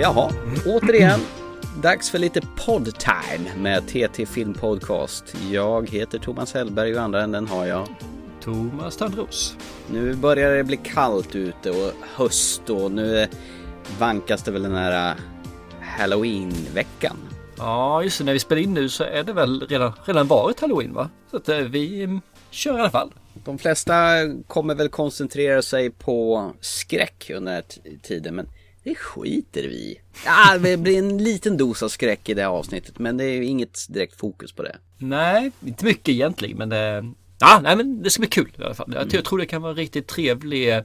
Jaha, återigen. Dags för lite poddtime med TT Film Podcast. Jag heter Thomas Hellberg och andra änden har jag Thomas Tandros. Nu börjar det bli kallt ute och höst och nu vankas det väl den här Halloween-veckan. Ja, just det. När vi spelar in nu så är det väl redan, redan varit Halloween va? Så att eh, vi mm, kör i alla fall. De flesta kommer väl koncentrera sig på skräck under den här tiden men det skiter vi i. Ja, det blir en liten dos av skräck i det avsnittet men det är inget direkt fokus på det. Nej, inte mycket egentligen men det, Ja, nej men det ska bli kul i alla fall. Jag tror det kan vara en riktigt trevlig eh,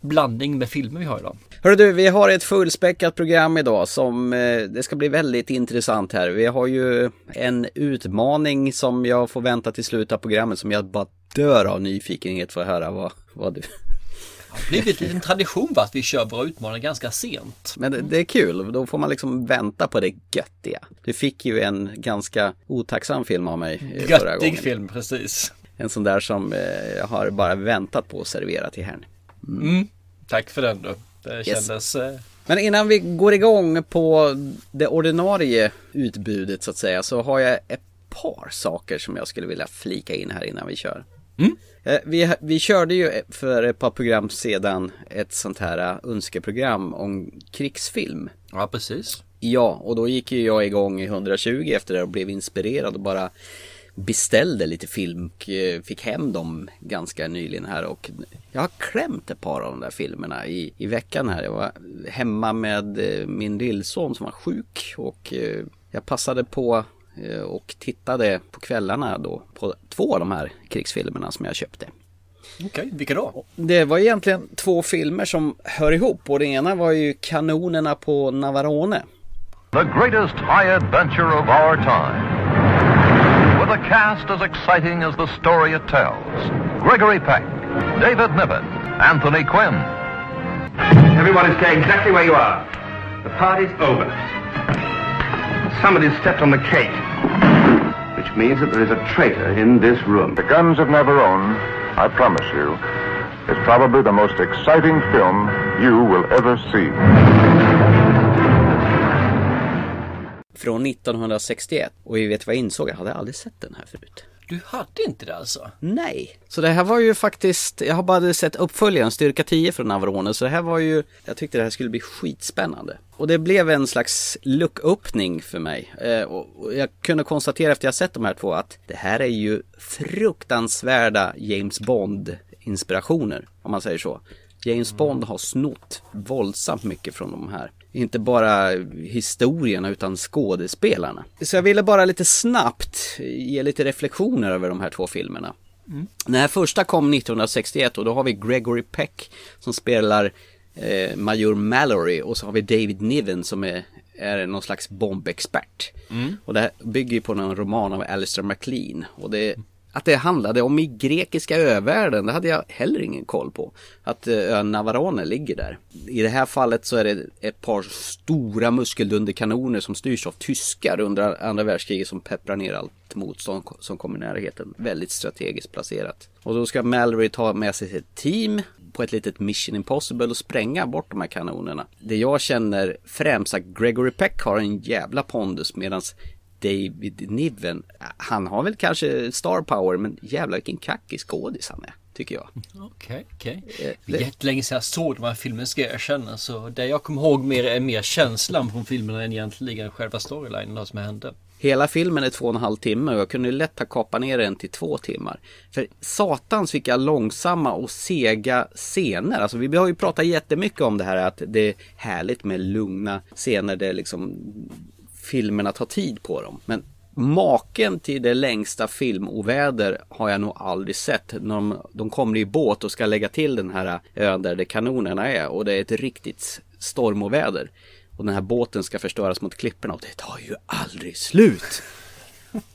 blandning med filmer vi har idag. Hörru du, vi har ett fullspäckat program idag som eh, det ska bli väldigt intressant här. Vi har ju en utmaning som jag får vänta till slutet av programmet som jag bara dör av nyfikenhet för att höra vad, vad du har blivit en tradition va, att vi kör våra utmaningar ganska sent. Men det, det, är kul, då får man liksom vänta på det göttiga. Du fick ju en ganska otacksam film av mig eh, Göttig förra gången. film, precis. En sån där som eh, jag har bara väntat på att servera till här. Mm. Mm. Tack för den då. Det kändes... Eh... Men innan vi går igång på det ordinarie utbudet så att säga så har jag ett par saker som jag skulle vilja flika in här innan vi kör. Mm. Eh, vi, vi körde ju för ett par program sedan ett sånt här eh, önskeprogram om krigsfilm. Ja, precis. Ja, och då gick ju jag igång i 120 efter det och blev inspirerad och bara beställde lite film och eh, fick hem dem ganska nyligen här och jag har klämt ett par av de där filmerna i, i veckan här. Jag var hemma med min lillson som var sjuk och jag passade på Eh, och tittade på kvällarna då på två av de här krigsfilmerna som jag köpte. Okej, okay, vilka då? Det var egentligen två filmer som hör ihop och det ena var ju Kanonerna på Navarone. The greatest high adventure of our time. With a cast as exciting as the story it tells. Gregory Peck, David Niven, Anthony Quinn. Everyone is staying exactly where you are. The party's over. Somebody stepped on the cake which means that there is a traitor in this room. The Guns of Navarone, I promise you, is probably the most exciting film you will ever see. Från 1961 och vi vet vad jag insåg, jag hade aldrig sett den här förut. Du hade inte det alltså? Nej. Så det här var ju faktiskt, jag har bara sett uppföljaren Styrka 10 från Navarone. Så det här var ju, jag tyckte det här skulle bli skitspännande. Och det blev en slags lucköppning för mig. Eh, och jag kunde konstatera efter jag sett de här två att det här är ju fruktansvärda James Bond inspirationer. Om man säger så. James Bond har snott våldsamt mycket från de här inte bara historierna utan skådespelarna. Så jag ville bara lite snabbt ge lite reflektioner över de här två filmerna. Mm. Den här första kom 1961 och då har vi Gregory Peck som spelar eh, Major Mallory och så har vi David Niven som är, är någon slags bombexpert. Mm. Och det här bygger ju på en roman av Alistair MacLean. Och det att det handlade om i grekiska övärlden, det hade jag heller ingen koll på. Att eh, ön Navarone ligger där. I det här fallet så är det ett par stora muskeldunderkanoner som styrs av tyskar under andra världskriget som pepprar ner allt motstånd som kommer i närheten. Väldigt strategiskt placerat. Och då ska Mallory ta med sig sitt team på ett litet Mission Impossible och spränga bort de här kanonerna. Det jag känner främst att Gregory Peck har en jävla pondus medan David Niven, han har väl kanske star power men jävlar vilken kackig skådis han är. Tycker jag. Okej, okej. Okay. Det är jättelänge sedan jag såg de här filmerna ska jag erkänna. Så det jag kommer ihåg mer är mer känslan från filmerna än egentligen själva storylinen vad som hände. Hela filmen är två och en halv timme och jag kunde lätt ha kapat ner den till två timmar. För satans vilka långsamma och sega scener. Alltså vi har ju pratat jättemycket om det här att det är härligt med lugna scener där liksom filmerna tar tid på dem. Men maken till det längsta filmoväder har jag nog aldrig sett. De, de kommer i båt och ska lägga till den här ön där det kanonerna är och det är ett riktigt stormoväder. Och den här båten ska förstöras mot klipporna och det tar ju aldrig slut.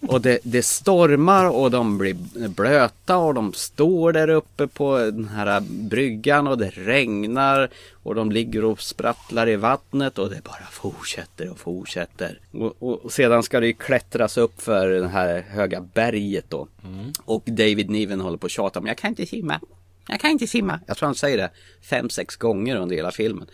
Och det, det, stormar och de blir blöta och de står där uppe på den här bryggan och det regnar och de ligger och sprattlar i vattnet och det bara fortsätter och fortsätter. Och, och sedan ska det ju klättras upp för det här höga berget då. Mm. Och David Niven håller på att tjata men jag kan inte simma. Jag kan inte simma. Jag tror han säger det fem, sex gånger under hela filmen.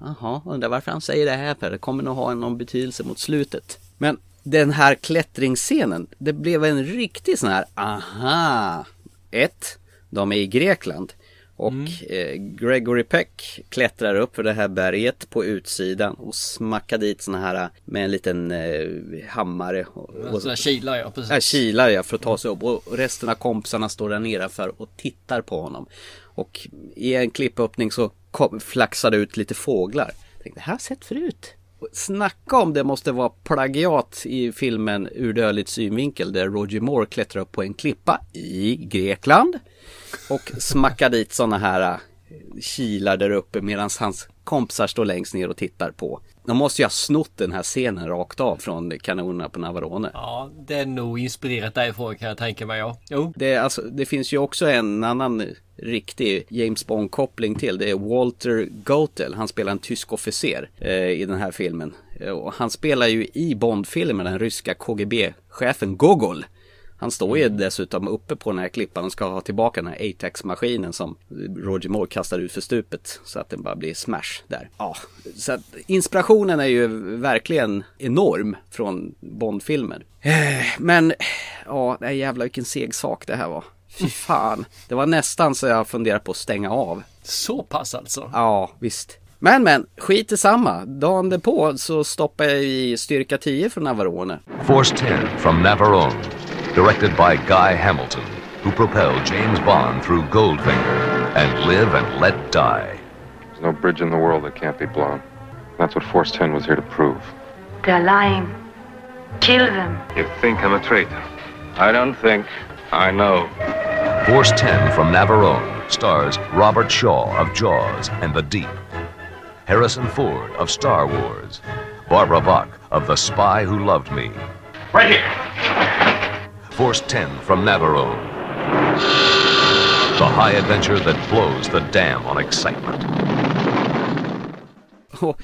Jaha, undrar varför han säger det här för det kommer nog ha någon betydelse mot slutet. Men den här klättringsscenen, det blev en riktig sån här aha. Ett, de är i Grekland. Och mm. eh, Gregory Peck klättrar upp för det här berget på utsidan och smackar dit såna här med en liten eh, hammare. Och, och, sådana kilar ja, precis. Ja, kilar ja, för att ta sig upp. Och resten av kompisarna står där nere för och tittar på honom. Och i en klippöppning så kom, flaxade ut lite fåglar. Jag tänkte, det här har jag sett förut. Snacka om det måste vara plagiat i filmen Ur dödligt synvinkel där Roger Moore klättrar upp på en klippa i Grekland och smackar dit sådana här äh, kilar där uppe medan hans kompisar står längst ner och tittar på. De måste ju ha snott den här scenen rakt av från kanonerna på Navarone. Ja, det är nog inspirerat därifrån kan jag tänka mig. Ja. Jo. Det, alltså, det finns ju också en annan riktig James Bond-koppling till. Det är Walter Gotel. Han spelar en tysk officer eh, i den här filmen. Och han spelar ju i Bond-filmen den ryska KGB-chefen Gogol. Han står ju dessutom uppe på den här klippan och ska ha tillbaka den här ATAX-maskinen som Roger Moore kastar ut för stupet så att den bara blir smash där. Ja, så att inspirationen är ju verkligen enorm från Bond-filmer. Eh, men, ja, det är jävla vilken seg sak det här var. Fy fan. Det var nästan så jag funderade på att stänga av. Så pass alltså? Ja, visst. Men men, skit i samma. Dagen på så stoppar jag i styrka 10 från Navarone. Force 10 from Navarone. Directed by Guy Hamilton, who propelled James Bond through Goldfinger and Live and Let Die. There's no bridge in the world that can't be blown. That's what Force 10 was here to prove. They're lying. Kill them. You think I'm a traitor? I don't think. I know. Force 10 from Navarone stars Robert Shaw of Jaws and the Deep, Harrison Ford of Star Wars, Barbara Bach of The Spy Who Loved Me. Right here. Force 10 from Navarone. The high adventure that blows the dam on excitement.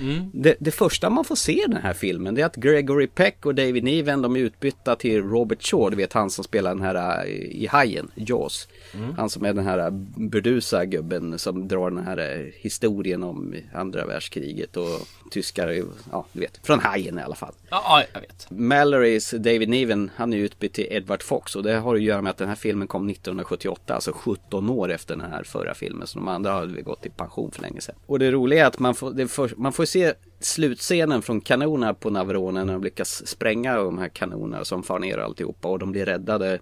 Mm. det, det, första man får se i den här filmen det är att Gregory Peck och David Niven de är utbytta till Robert Shaw, du vet han som spelar den här äh, i Hajen, Jaws. Mm. Han som är den här burdusa gubben som drar den här äh, historien om andra världskriget och tyskar, ja du vet, från Hajen i alla fall. Ja, jag vet. Mallorys David Niven, han är utbytt till Edward Fox och det har att göra med att den här filmen kom 1978, alltså 17 år efter den här förra filmen. Så de andra har gått i pension för länge sedan. Och det roliga är att man får, det för, man får se slutscenen från kanonerna på Navarone när de lyckas spränga de här kanonerna som far ner alltihopa och de blir räddade.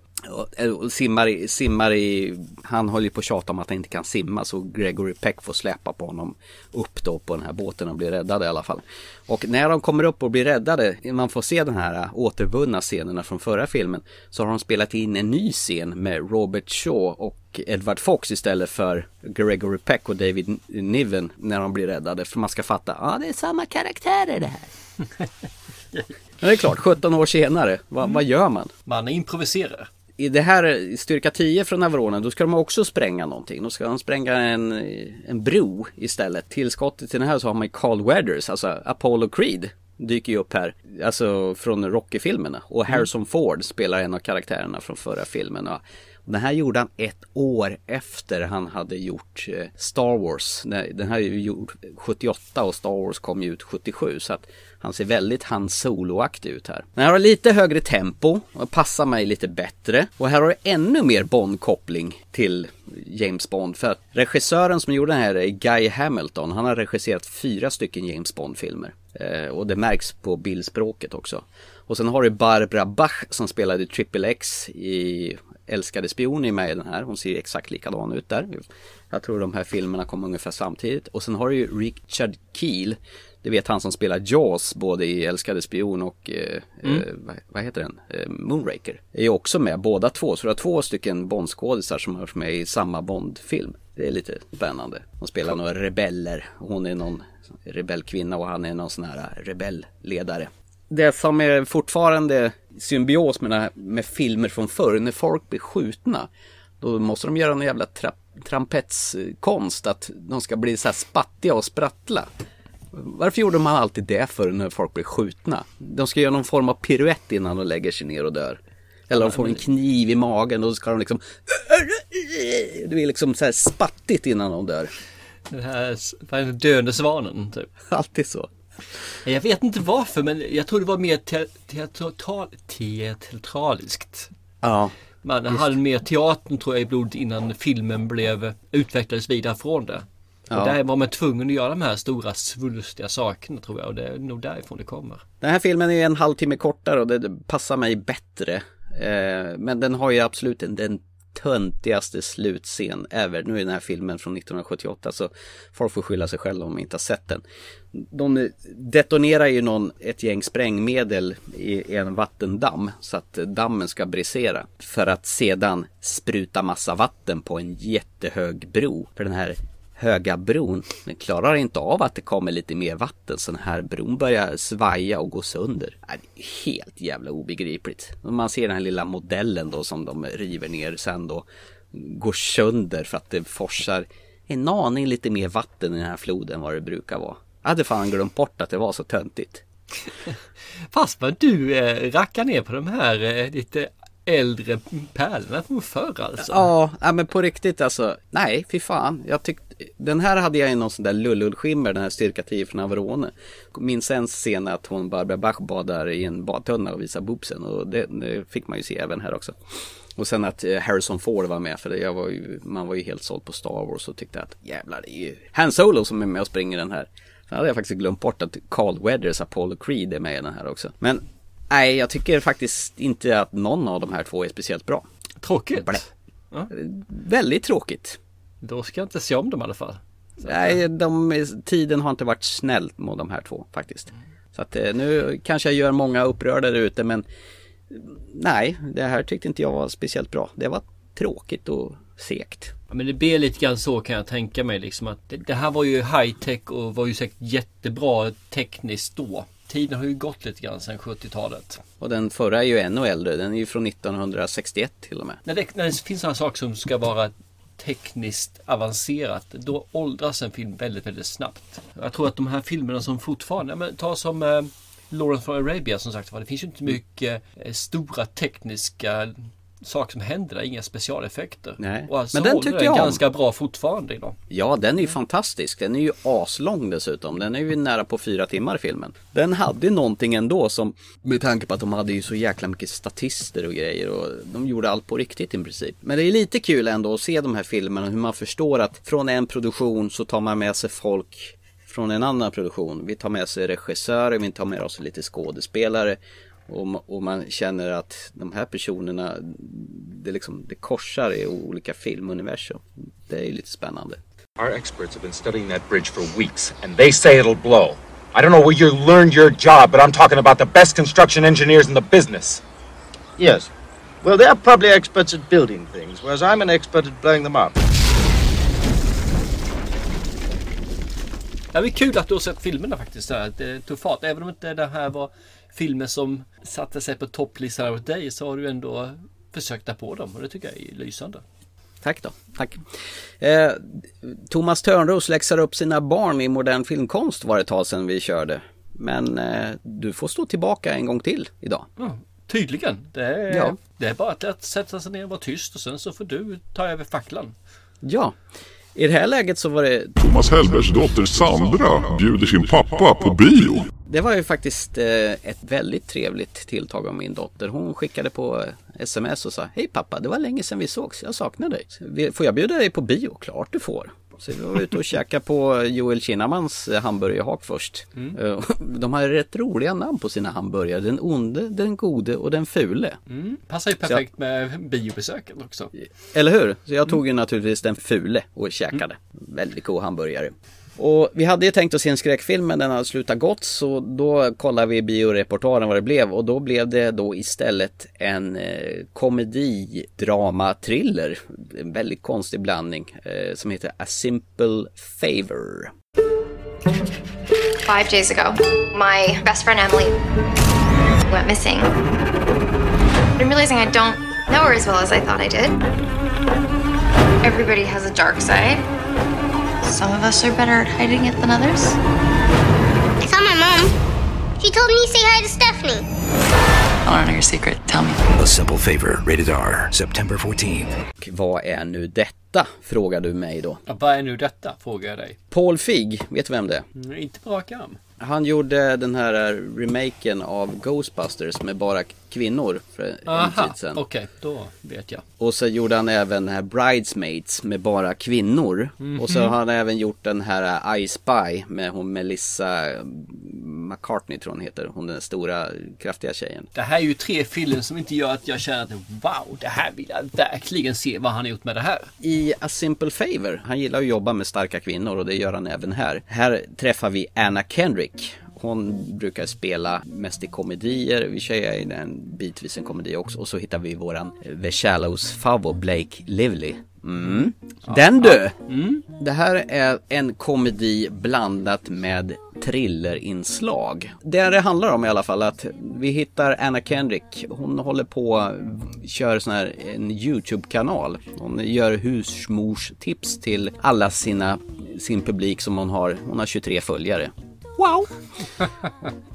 Eh, och simmar, i, simmar i, han håller ju på att tjata om att han inte kan simma så Gregory Peck får släpa på honom upp då på den här båten och blir räddade i alla fall. Och när de kommer upp och blir räddade, man får se den här återvunna scenerna från förra filmen, så har de spelat in en ny scen med Robert Shaw och Edward Fox istället för Gregory Peck och David Niven när de blir räddade. För man ska fatta, ja ah, det är samma karaktärer det här. Men det är klart, 17 år senare, vad, vad gör man? Man improviserar. I det här styrka 10 från Navaronen, då ska de också spränga någonting. Då ska de spränga en, en bro istället. Tillskottet till den här så har man Carl Weathers, alltså Apollo Creed dyker ju upp här. Alltså från Rocky-filmerna. Och Harrison mm. Ford spelar en av karaktärerna från förra filmen. Den här gjorde han ett år efter han hade gjort eh, Star Wars. Den här är ju gjord 78 och Star Wars kom ju ut 77 så att han ser väldigt Han Solo-aktig ut här. Den här har lite högre tempo och passar mig lite bättre. Och här har du ännu mer Bond-koppling till James Bond. För att regissören som gjorde den här är Guy Hamilton. Han har regisserat fyra stycken James Bond-filmer. Eh, och det märks på bildspråket också. Och sen har du Barbara Bach som spelade Triple X i älskade spion är med i den här. Hon ser exakt likadan ut där. Jag tror de här filmerna kom ungefär samtidigt. Och sen har du ju Richard Keel. Det vet han som spelar Jaws både i Älskade spion och eh, mm. eh, vad, heter den? Eh, Moonraker. Är också med båda två. Så du har två stycken Bondskådisar som har med i samma Bondfilm. Det är lite spännande. De spelar några rebeller. Hon är någon rebellkvinna och han är någon sån här rebellledare det som är fortfarande symbios med, med filmer från förr, när folk blir skjutna, då måste de göra en jävla tra trampetskonst, att de ska bli så här spattiga och sprattla. Varför gjorde man alltid det för när folk blir skjutna? De ska göra någon form av piruett innan de lägger sig ner och dör. Eller de får en kniv i magen och då ska de liksom Det blir liksom så här spattigt innan de dör. Den här döende svanen typ. Alltid så. Jag vet inte varför men jag tror det var mer te- teatral, teatraliskt. Ja. Man hade mer teatern tror jag i blodet innan filmen blev utvecklades vidare från det. Ja. Och där var man tvungen att göra de här stora svulstiga sakerna tror jag och det är nog därifrån det kommer. Den här filmen är en halvtimme kortare och det passar mig bättre. Eh, men den har ju absolut en, den töntigaste slutscen ever. Nu är den här filmen från 1978 så folk får skylla sig själva om de inte har sett den. De detonerar ju någon, ett gäng sprängmedel i en vattendamm så att dammen ska brisera. För att sedan spruta massa vatten på en jättehög bro. För den här höga bron den klarar inte av att det kommer lite mer vatten så den här bron börjar svaja och gå sönder. Det är helt jävla obegripligt. Man ser den här lilla modellen då som de river ner sen då går sönder för att det forsar en aning lite mer vatten i den här floden än vad det brukar vara. Jag hade fan glömt bort att det var så töntigt. Fast vad du eh, rackar ner på de här eh, lite äldre pärlorna från förr alltså. Ja, ja, men på riktigt alltså. Nej, fy fan. Jag tyckte, den här hade jag i någon sån där lullullskimmer, den här styrka 10 från Averone. Minns en scen att hon Barbara Bach badar i en badtunna och visar boobsen och det, det fick man ju se även här också. Och sen att eh, Harrison Ford var med för det, jag var ju, man var ju helt såld på Star Wars och tyckte att jävlar det är ju Han Solo som är med och springer den här. Sen hade jag faktiskt glömt bort att Carl Weathers Apollo Creed är med i den här också. Men nej, jag tycker faktiskt inte att någon av de här två är speciellt bra. Tråkigt. Ja. Väldigt tråkigt. Då ska jag inte se om dem i alla fall. Nej, de, tiden har inte varit snäll mot de här två faktiskt. Så att eh, nu kanske jag gör många upprörda där ute men nej, det här tyckte inte jag var speciellt bra. Det var tråkigt och segt. Ja, men det blir lite grann så kan jag tänka mig liksom att det, det här var ju high tech och var ju säkert jättebra tekniskt då. Tiden har ju gått lite grann sedan 70-talet. Och den förra är ju ännu äldre, den är ju från 1961 till och med. När det, när det finns sådana saker som ska vara tekniskt avancerat då åldras en film väldigt, väldigt snabbt. Jag tror att de här filmerna som fortfarande, ja, men ta som eh, Lawrence from Arabia som sagt var, det finns ju inte mycket eh, stora tekniska saker som händer där, inga specialeffekter. Nej. Och alltså Men den tyckte den jag om. ganska bra fortfarande idag. Ja, den är ju fantastisk. Den är ju aslång dessutom. Den är ju nära på fyra timmar filmen. Den hade någonting ändå som, med tanke på att de hade ju så jäkla mycket statister och grejer och de gjorde allt på riktigt i princip. Men det är lite kul ändå att se de här filmerna, hur man förstår att från en produktion så tar man med sig folk från en annan produktion. Vi tar med sig regissörer, vi tar med oss lite skådespelare. Och, och man känner att de här personerna, det, liksom, det korsar i olika filmuniversum. Det är lite spännande. Our experts have been studying that bridge for weeks, and they say it'll blow. I don't know where you learned your job, but I'm talking about the best construction engineers in the business. Yes. Well, they're probably experts at building things, whereas I'm an expert at blowing them up. Ja, det är kul att du har sett filmerna faktiskt. Det tog fart. Även om inte det här var filmer som satte sig på topplistan åt dig så har du ändå försökt ta på dem och det tycker jag är lysande. Tack då, tack. Eh, Thomas Törnros läxar upp sina barn i modern filmkonst var det ett tag sedan vi körde. Men eh, du får stå tillbaka en gång till idag. Ja, tydligen. Det är, Ja. det är bara att- att sätta sig ner och vara tyst och sen så får du ta över facklan. Ja, i det här läget så var det Thomas Hellbergs dotter Sandra bjuder sin pappa på bio. Det var ju faktiskt eh, ett väldigt trevligt tilltag av min dotter. Hon skickade på eh, sms och sa Hej pappa, det var länge sedan vi sågs. Jag saknar dig. Får jag bjuda dig på bio? Klart du får. Så vi var ute och käkade på Joel Kinnamans eh, hamburgerhak först. Eh, De har rätt roliga namn på sina hamburgare. Den onde, den gode och den fule. Mm. Passar ju perfekt med biobesöken också. Eller hur? Så jag tog ju naturligtvis den fule och käkade. Väldigt god hamburgare. Och vi hade ju tänkt att se en skräckfilm men den hade slutat gott så då kollade vi i bioreportaren vad det blev och då blev det då istället en eh, komedi, drama, thriller. En väldigt konstig blandning eh, som heter A Simple Favor. Five days ago, my best friend Emily went missing. I'm realizing I don't know her as well as I thought I did. Everybody has a dark side. Some of us are better at hiding it than others. I saw my mom. She told me to say hi to Stephanie. I want to know your secret. Tell me. A Simple Favor, rated R, September 14th. Och vad är nu detta? detta? Frågar du mig då. Ja, vad är nu detta? Frågar jag dig. Paul Fig, vet du vem det är? Mm, inte på rak arm. Han gjorde den här remaken av Ghostbusters med bara kvinnor för en Aha, tid sedan. okej, då vet jag. Och så gjorde han även den här Bridesmaids med bara kvinnor. Mhm. Och så har han även gjort den här I Spy med hon Melissa McCartney tror hon heter. Hon den stora kraftiga tjejen. Det här är ju tre filmer som inte gör att jag känner att wow, det här vill jag verkligen se vad han har gjort med det här. I A Simple Favor, han gillar att jobba med starka kvinnor och det gör han även här. Här träffar vi Anna Kendrick. Hon brukar spela mest i komedier, vi kör ju en bitvis en komedi också. Och så hittar vi våran The Shallows favvo Blake Lively. Mm. Den du! Det här är en komedi blandat med thrillerinslag. Det det handlar om i alla fall att vi hittar Anna Kendrick. Hon håller på kör sån här en YouTube-kanal. Hon gör husmorstips till alla sina sin publik som hon har. Hon har 23 följare. Wow!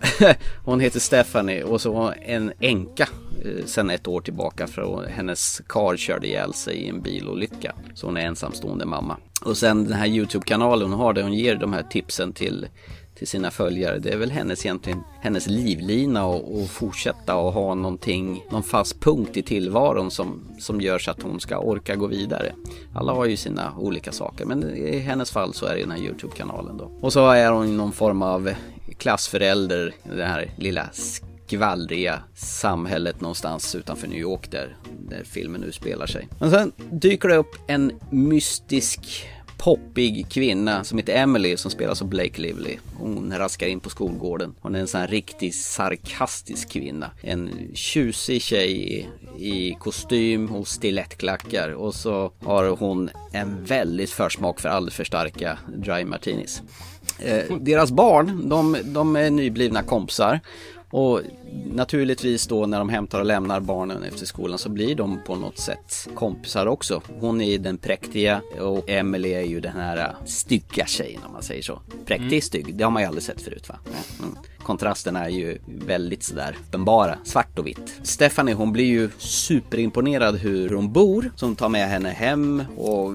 hon heter Stephanie och så har hon en änka eh, sen ett år tillbaka för hennes kar körde ihjäl sig i en bilolycka. Så hon är ensamstående mamma. Och sen den här YouTube-kanalen hon har där hon ger de här tipsen till till sina följare. Det är väl hennes egentligen, hennes livlina och, och fortsätta och ha någonting, någon fast punkt i tillvaron som, som gör så att hon ska orka gå vidare. Alla har ju sina olika saker men i hennes fall så är det den här Youtube-kanalen då. Och så är hon någon form av klassförälder, det här lilla skvallriga samhället någonstans utanför New York där, där filmen utspelar sig. Men sen dyker det upp en mystisk poppig kvinna som heter Emily som spelas av Blake Lively. Hon raskar in på skolgården. Hon är en sån här riktig sarkastisk kvinna. En tjusig tjej i, i kostym och stilettklackar och så har hon en väldigt försmak för alldeles för starka dry martinis. Eh, deras barn, de, de är nyblivna kompisar och naturligtvis då när de hämtar och lämnar barnen efter skolan så blir de på något sätt kompisar också. Hon är den präktiga och Emily är ju den här stygga tjejen om man säger så. Präktig Mm. stygg, det har man ju aldrig sett förut va? Mm. Kontrasterna är ju väldigt sådär uppenbara, svart och vitt. Stephanie hon blir ju superimponerad hur hon bor, som tar med henne hem och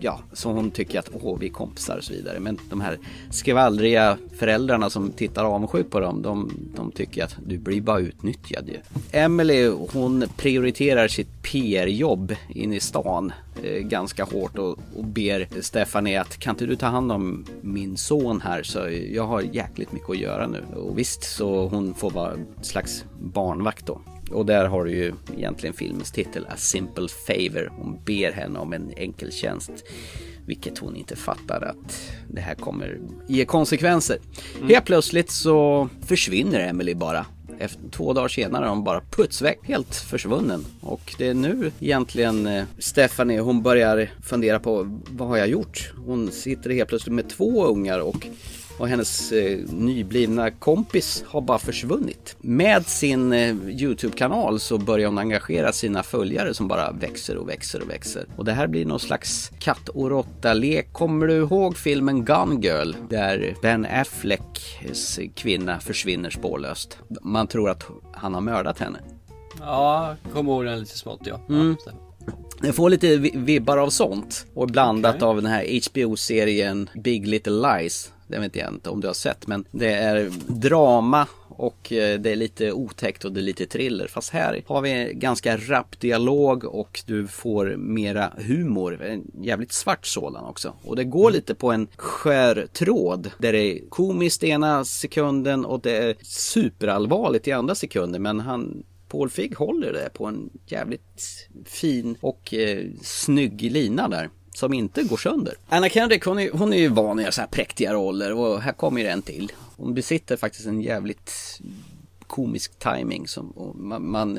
ja, så hon tycker att åh, vi är kompisar och så vidare. Men de här skvallriga föräldrarna som tittar avundsjukt på dem, de, de tycker att du blir bara utnyttjad ju. Emily, hon prioriterar sitt PR-jobb inne i stan eh, ganska hårt och, och ber Stephanie att kan inte du ta hand om min son här så jag har jäkligt mycket att göra nu. Och visst, så hon får vara en slags barnvakt då. Och där har du ju egentligen filmens titel A Simple Favor. Hon ber henne om en enkel tjänst. Vilket hon inte fattar att det här kommer ge konsekvenser. Helt plötsligt så försvinner Emily bara. Efter två dagar senare är hon bara putsväck, helt försvunnen. Och det är nu egentligen eh, Stephanie, hon börjar fundera på vad har jag gjort? Hon sitter helt plötsligt med två ungar och och hennes eh, nyblivna kompis har bara försvunnit. Med sin eh, Youtube-kanal så börjar hon engagera sina följare som bara växer och växer och växer. Och det här blir någon slags katt och råtta-lek. Kommer du ihåg filmen Gun Girl? Där Ben Afflecks kvinna försvinner spårlöst. Man tror att han har mördat henne. Ja, kommer ihåg den lite smått ja. Mm. ja. Den får lite vi- vibbar av sånt. Och blandat av den här HBO-serien Big Little Lies. Det vet jag inte om du har sett. Men det är drama och eh, det är lite otäckt och det är lite thriller. Fast här har vi ganska rapp dialog och du får mera humor. En jävligt svart sådan också. Och det går lite på en skör tråd. Där det är komiskt ena sekunden och det är superallvarligt i andra sekunden. Men han Paul Fig håller det på en jävligt fin och eh, snygg lina där. Som inte går sönder. Anna Kendrick hon är, hon är ju van att göra så här präktiga roller och här kommer ju en till. Hon besitter faktiskt en jävligt komisk timing som och man, man,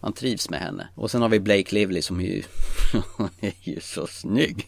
man trivs med henne. Och sen har vi Blake Lively som är ju, hon är ju så snygg.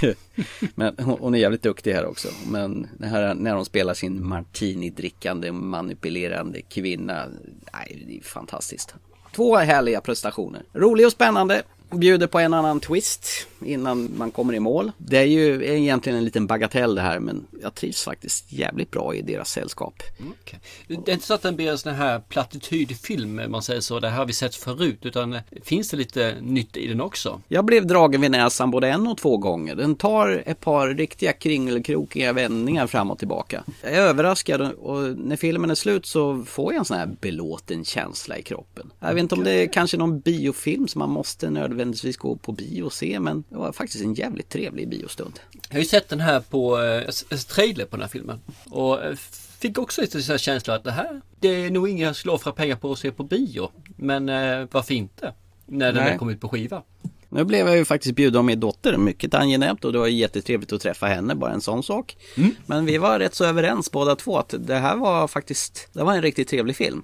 Men hon, hon är jävligt duktig här också. Men det här när hon spelar sin martini-drickande, manipulerande kvinna. Nej, det är fantastiskt. Två härliga prestationer. Rolig och spännande. Bjuder på en annan twist innan man kommer i mål. Det är ju egentligen en liten bagatell det här men jag trivs faktiskt jävligt bra i deras sällskap. Okay. Det är inte så att den blir en sån här plattitydfilm, man säger så, det här har vi sett förut, utan finns det lite nytt i den också? Jag blev dragen vid näsan både en och två gånger. Den tar ett par riktiga kringelkrokiga vändningar fram och tillbaka. Jag är överraskad och när filmen är slut så får jag en sån här belåten känsla i kroppen. Jag vet inte om det är kanske någon biofilm som man måste nödvändigtvis gå på bio och se, men det var faktiskt en jävligt trevlig biostund. Jag har ju sett den här på, eh, trailer på den här filmen. Och eh, fick också lite så känsla att det här, det är nog inga jag skulle offra pengar på att se på bio. Men eh, varför inte? När den kom ut på skiva. Nu blev jag ju faktiskt bjuden av min dotter, mycket angenämt och det var jättetrevligt att träffa henne, bara en sån sak. Mm. Men vi var rätt så överens båda två att det här var faktiskt, det var en riktigt trevlig film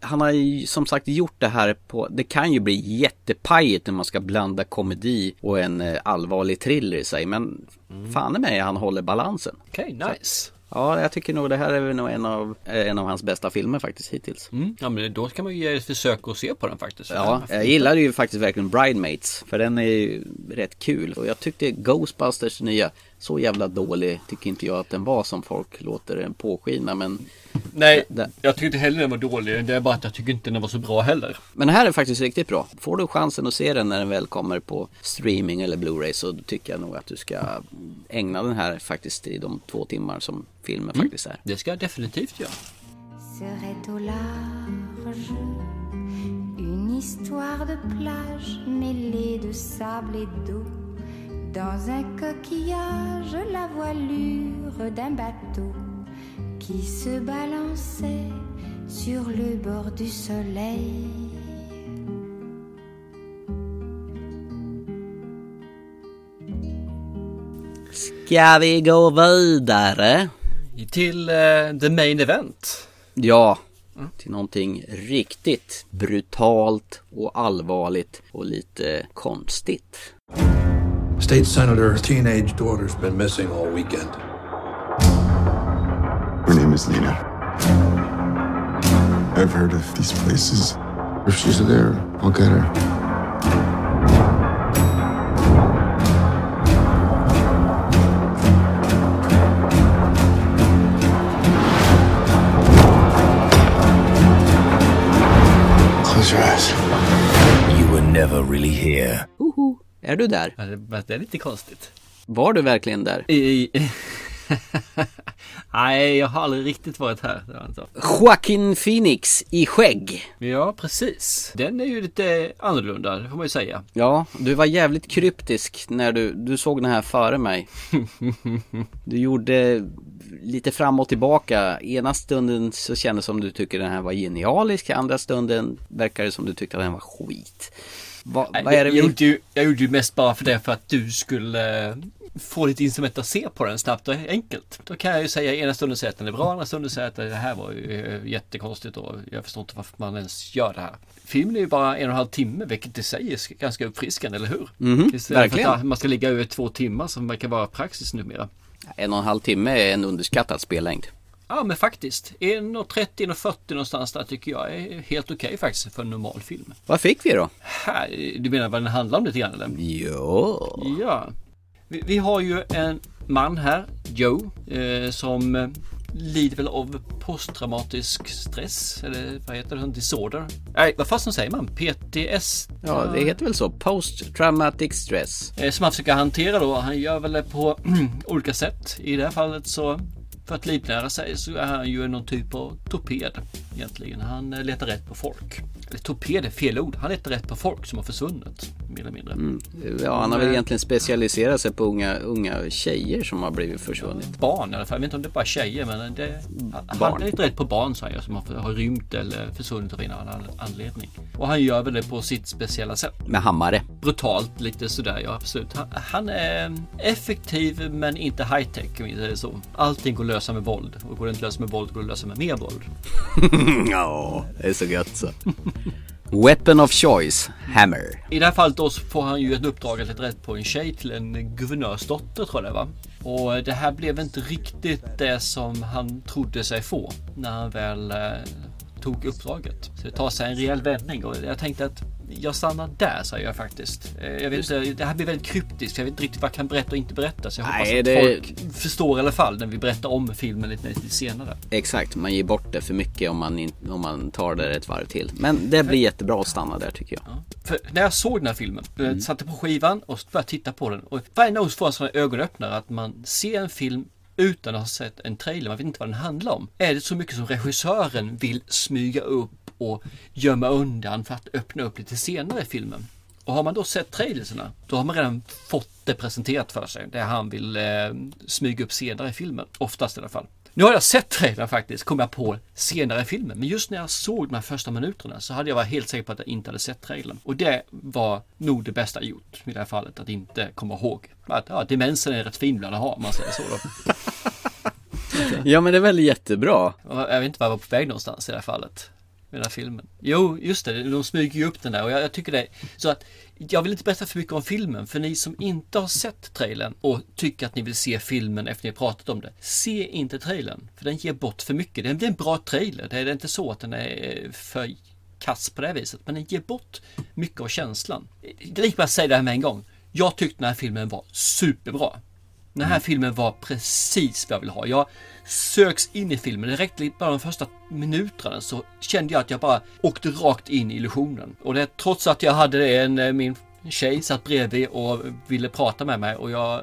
han har ju som sagt gjort det här på, det kan ju bli jättepajigt när man ska blanda komedi och en eh, allvarlig thriller i sig. Men mm. fan i mig han håller balansen. Okej, okay, nice. Ja, jag tycker nog det här är nog en av, eh, en av hans bästa filmer faktiskt hittills. Mm. Ja, men då ska man ju ge ett försök att se på den faktiskt. Ja, jag gillar ju faktiskt verkligen Bridemates. För den är ju rätt kul. Och jag tyckte Ghostbusters nya, så jävla dålig tycker inte jag att den var som folk låter den påskina. Men Nej, det. jag tycker inte heller den var dålig. Det är bara att jag tycker inte den var så bra heller. Men den här är faktiskt riktigt bra. Får du chansen att se den när den väl kommer på streaming eller Blu-ray så tycker jag nog att du ska ägna den här faktiskt i de två timmar som filmen mm. faktiskt är. Det ska jag definitivt göra. Une histoire de plage mêlée de sable et d'eau Dans un coquillage, la voilure d'un bateau qui se balançait sur le bord du soleil. Ska vi gå vidare? Till uh, the main event. Ja, mm. till någonting riktigt brutalt och allvarligt och lite konstigt. State Senator teenage daughter's been missing all weekend. Her name is Nina. I've heard of these places. If she's there, I'll get her. Close your eyes. You were never really here. Uhu. Är du där? Det, är lite konstigt. Var du verkligen där? I, Nej, jag har aldrig riktigt varit här. Joaquin Phoenix i skägg. Ja, precis. Den är ju lite annorlunda, det får man ju säga. Ja, du var jävligt kryptisk när du, du såg den här före mig. Du gjorde lite fram och tillbaka. Ena stunden så kändes det som du tycker den här var genialisk. Andra stunden verkar det som du tyckte att den var skit. Va, vad är det vi... jag, gjorde ju, jag gjorde ju mest bara för det för att du skulle få lite incitament att se på den snabbt och enkelt. Då kan jag ju säga ena stunden säga att den är bra, andra stunden säga att det här var ju eh, jättekonstigt och jag förstår inte varför man ens gör det här. Filmen är ju bara en och en halv timme, vilket i sig är ganska uppfriskande, eller hur? Mm, verkligen. Att man ska ligga över två timmar som verkar vara praxis numera. En och en halv timme är en underskattad spellängd. Ja men faktiskt. 1.30, 1.40 någonstans där tycker jag är helt okej okay, faktiskt för en normal film. Vad fick vi då? Du menar vad den handlar om lite grann eller? Ja. Ja. Vi, vi har ju en man här, Joe, eh, som eh, lider väl av posttraumatisk stress eller vad heter det? Disorder? Nej, vad fasen säger man? PTS? Ja, det heter väl så. Post traumatic stress. Eh, som han försöker hantera då. Han gör väl det på olika sätt. I det här fallet så för att livnära sig så är han ju någon typ av torped egentligen. Han eh, letar rätt på folk. Eller torped är fel ord. Han letar rätt på folk som har försvunnit. Mer eller mindre. Mm. Ja, han har väl egentligen specialiserat sig på unga, unga tjejer som har blivit försvunnit. Barn i alla fall. Jag vet inte om det är bara tjejer men det, barn. han letar rätt på barn säger jag som har, har rymt eller försvunnit av en annan anledning. Och han gör väl det på sitt speciella sätt. Med hammare. Brutalt lite sådär ja absolut. Han, han är effektiv men inte high tech om det är så. Allting går lösa med våld och går det inte lösa med våld går det lösa med mer våld. ja, det är så gött så. Weapon of choice, hammer. I det här fallet då så får han ju ett uppdrag att leta rätt på en tjej till en guvernörsdotter tror jag det var. Och det här blev inte riktigt det som han trodde sig få när han väl eh, tog uppdraget. Så det tar sig en rejäl vändning och jag tänkte att jag stannar där säger jag faktiskt. Eh, Jag vet inte, det här blir väldigt kryptiskt. Jag vet inte riktigt vad jag kan berätta och inte berätta. Så jag hoppas Nej, att det- folk förstår i alla fall när vi berättar om filmen lite, lite senare. Exakt, man ger bort det för mycket om man, in, om man tar det ett varv till. Men det blir jättebra att stanna där tycker jag. För när jag såg den här filmen, mm. satte på skivan och började titta på den. Och varje gång får en sån ögonöppnare att man ser en film utan att ha sett en trailer, man vet inte vad den handlar om. Är det så mycket som regissören vill smyga upp och gömma undan för att öppna upp lite senare i filmen? Och har man då sett trailerserna, då har man redan fått det presenterat för sig. Det han vill eh, smyga upp senare i filmen. Oftast i alla fall. Nu har jag sett trailern faktiskt, kom jag på senare i filmen. Men just när jag såg de här första minuterna så hade jag varit helt säker på att jag inte hade sett trailern. Och det var nog det bästa jag gjort i det här fallet, att inte komma ihåg. Att ja, demensen är rätt fin bland att ha, om man säger så då. Ja men det är väl jättebra. Jag vet inte var jag var på väg någonstans i det här fallet. I den här filmen. Jo, just det. De smyger ju upp den där och jag, jag tycker det. Så att jag vill inte berätta för mycket om filmen. För ni som inte har sett trailern och tycker att ni vill se filmen efter ni pratat om det. Se inte trailern. För den ger bort för mycket. Den blir en bra trailer. Det är inte så att den är för kass på det här viset. Men den ger bort mycket av känslan. Det är lika bra att säga det här med en gång. Jag tyckte den här filmen var superbra. Den här filmen var precis vad jag vill ha. Jag söks in i filmen. Det räckte bara de första minuterna så kände jag att jag bara åkte rakt in i illusionen. Och det trots att jag hade en, eh, min tjej satt bredvid och ville prata med mig och jag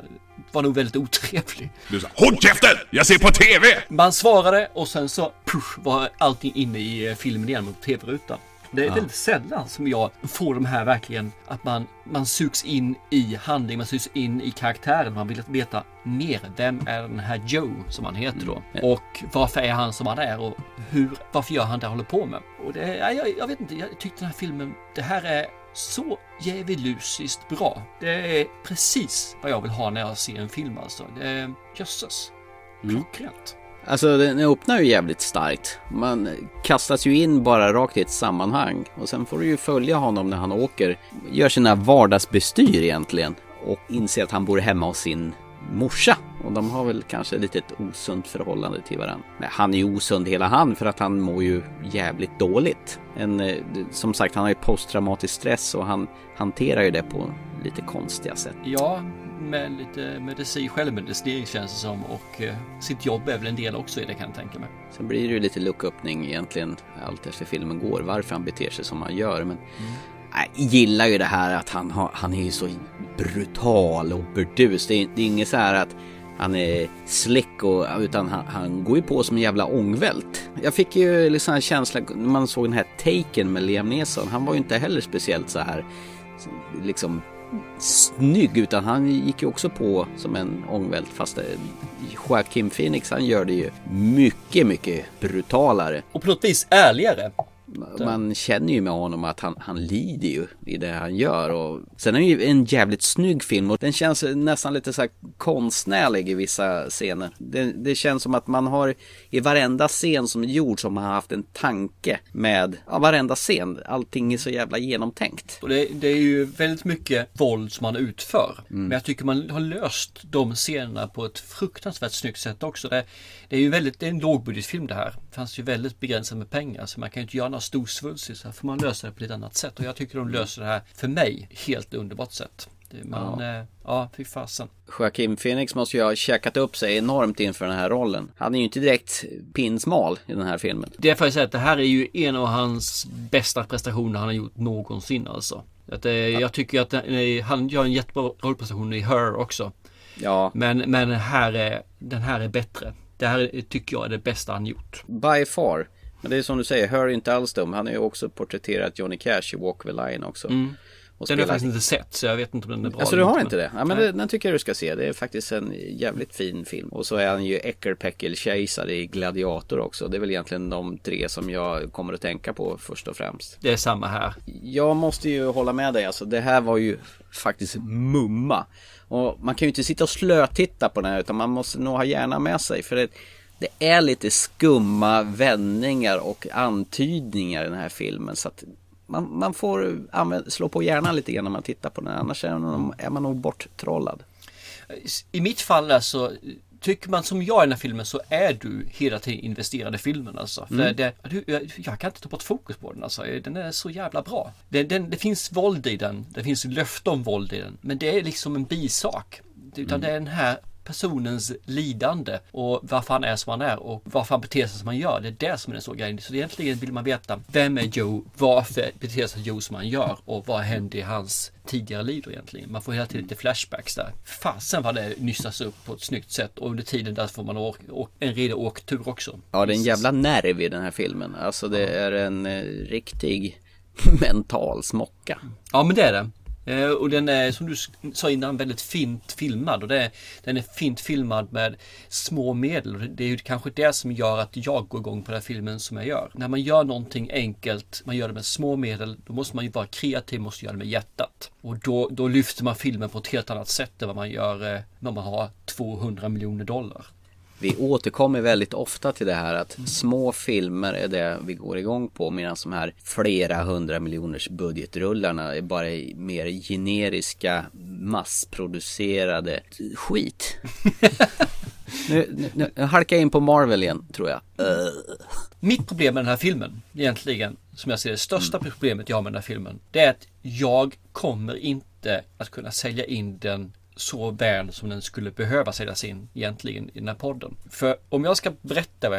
var nog väldigt otrevlig. Du sa Håll käften! Jag ser på TV! Man svarade och sen så puff, var allting inne i eh, filmen igen mot tv-rutan. Det är Ja. väldigt sällan som jag får de här verkligen att man, man sugs in i handling, man sugs in i karaktären. Man vill veta mer. Vem är den här Joe som han heter då? Och varför är han som han är och hur, varför gör han det han håller på med? Och det, ja, jag, jag vet inte, jag tyckte den här filmen, det här är så djävulusiskt bra. Det är precis vad jag vill ha när jag ser en film alltså. Det är, jösses, klockrent. Alltså den öppnar ju jävligt starkt. Man kastas ju in bara rakt i ett sammanhang. Och sen får du ju följa honom när han åker. Gör sina vardagsbestyr egentligen. Och inser att han bor hemma hos sin morsa. Och de har väl kanske lite ett osunt förhållande till varandra. Men han är ju osund hela han för att han mår ju jävligt dåligt. En, eh, som sagt, han har ju posttraumatisk stress och han hanterar ju det på lite konstiga sätt. Ja, med lite medicin, självmedicinering känns det som och eh, sitt jobb är väl en del också i det kan jag tänka mig. Sen blir det ju lite lucköppning egentligen allt efter filmen går varför han beter sig som han gör. Men nej, jag gillar ju det här att han, har, han är ju så brutal och burdus. Det är, det är inget så här att han är slick och, utan han, han går ju på som en jävla ångvält. Jag fick ju liksom en känsla när man såg den här Taken med Liam Neeson. Han var ju inte heller speciellt så här liksom snygg utan han gick ju också på som en ångvält fast eh, Joaquin Phoenix han gör det ju mycket, mycket brutalare. Och på något vis ärligare. Man känner ju med honom att han, han lider ju i det han gör och sen är det ju en jävligt snygg film och den känns nästan lite så här konstnärlig i vissa scener. Det, det känns som att man har i varenda scen som är gjord som har haft en tanke med ja, varenda scen. Allting är så jävla genomtänkt. Och det, det är ju väldigt mycket våld som man utför. Men jag tycker man har löst de scenerna på ett fruktansvärt snyggt sätt också. Det, det är ju väldigt, det är en lågbudgetfilm det här. Fanns ju väldigt begränsat med pengar så man kan ju inte göra några storsvulstigt. Så här får man lösa det på ett annat sätt. Och jag tycker de löser det här, för mig, helt underbart sätt. Man, ja, eh, ja fy fasen. Joaquin Phoenix måste ju ha käkat upp sig enormt inför den här rollen. Han är ju inte direkt pinsmal i den här filmen. Det får jag säga att det här är ju en av hans bästa prestationer han har gjort någonsin alltså. Att det, Jag tycker att det- han gör en jättebra rollprestation i Her också. Ja. Men, men här är, den här är bättre. Det här är, tycker jag är det bästa han gjort. By far. Men det är som du säger, hör inte alls dum. Han har ju också porträtterat Johnny Cash i Walk the Line också. Mm. Och Den har jag faktiskt inte sett så jag vet inte om den är bra. Alltså du har men- inte det? Ja men det, den tycker jag du ska se. Det är faktiskt en jävligt fin film. Och så är han ju Eckerpeckel-kejsare i Gladiator också. Det är väl egentligen de tre som jag kommer att tänka på först och främst. Det är samma här. Jag måste ju hålla med dig alltså. Det här var ju faktiskt mumma. Och man kan ju inte sitta och slötitta på den här utan man måste nog ha hjärnan med sig. För det, det är lite skumma vändningar och antydningar i den här filmen. Så att man, man får använd, slå på hjärnan lite grann när man tittar på den. Annars är man, är man nog borttrollad. I mitt fall alltså, tycker man som jag i den här filmen så är du hela tiden investerad i filmen alltså. För Mm. det, du, jag, jag kan inte ta bort fokus på den alltså. Den är så jävla bra. Det, den, det finns våld i den. Det finns löfte om våld i den. Men det är liksom en bisak. Utan det är den här personens lidande och varför han är som han är och varför han beter sig som han gör. Det är det som är den stora grejen. Så egentligen vill man veta vem är Joe? Varför beter sig Joe som han gör? Och vad hände i hans tidigare liv då egentligen? Man får hela tiden lite flashbacks där. Fasen vad det nystas upp på ett snyggt sätt och under tiden där får man åk, åk, en redig åktur också. Ja, det är en jävla nerv i den här filmen. Alltså det är en eh, riktig mental smocka. Ja men det är det. Eh, och den är som du sa innan väldigt fint filmad och det är, den är fint filmad med små medel. Det- är ju kanske det som gör att jag går igång på den här filmen som jag gör. När man gör någonting enkelt, man gör det med små medel, då måste man ju vara kreativ, måste göra det med hjärtat. Och då, då lyfter man filmen på ett helt annat sätt än vad man gör eh, när man har 200 miljoner dollar. Vi återkommer väldigt ofta till det här att små filmer är det vi går igång på medan de här flera hundra miljoners budgetrullarna är bara mer generiska massproducerade skit. nu, nu, nu jag halkar jag in på Marvel igen tror jag. Mitt problem med den här filmen, egentligen, som jag ser det största problemet jag har med den här filmen, det är att jag kommer inte att kunna sälja in den så väl som den skulle behöva säljas in egentligen i den här podden. För om jag ska berätta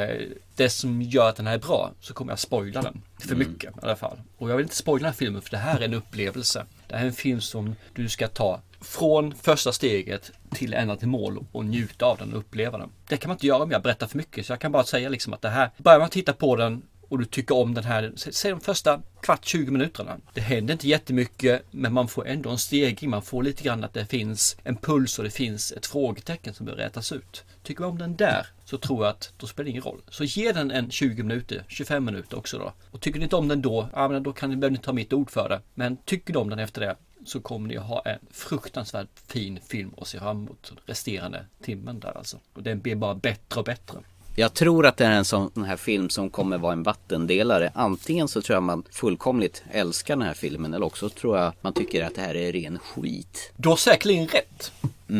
det som gör att den här är bra så kommer jag spoila den. För Mm. mycket i alla fall. Och jag vill inte spoila den här filmen för det här är en upplevelse. Det här är en film som du ska ta från första steget till ända till mål och njuta av den och uppleva den. Det kan man inte göra om jag berättar för mycket så jag kan bara säga liksom att det här, börjar man titta på den och du tycker om den här, säg de första kvart 20 minuterna. Det händer inte jättemycket men man får ändå en stegring. Man får lite grann att det finns en puls och det finns ett frågetecken som behöver rätas ut. Tycker man om den där så tror jag att då spelar det ingen roll. Så ge den en 20 minuter, 25 minuter också då. Och tycker ni inte om den då, ja men då kan ni, behöver ni ta mitt ord för det. Men tycker ni om den efter det så kommer ni att ha en fruktansvärt fin film att se fram emot resterande timmen där alltså. Och den blir bara bättre och bättre. Jag tror att det är en sån här film som kommer vara en vattendelare. Antingen så tror jag man fullkomligt älskar den här filmen eller också tror jag man tycker att det här är ren skit. Du har säkerligen rätt.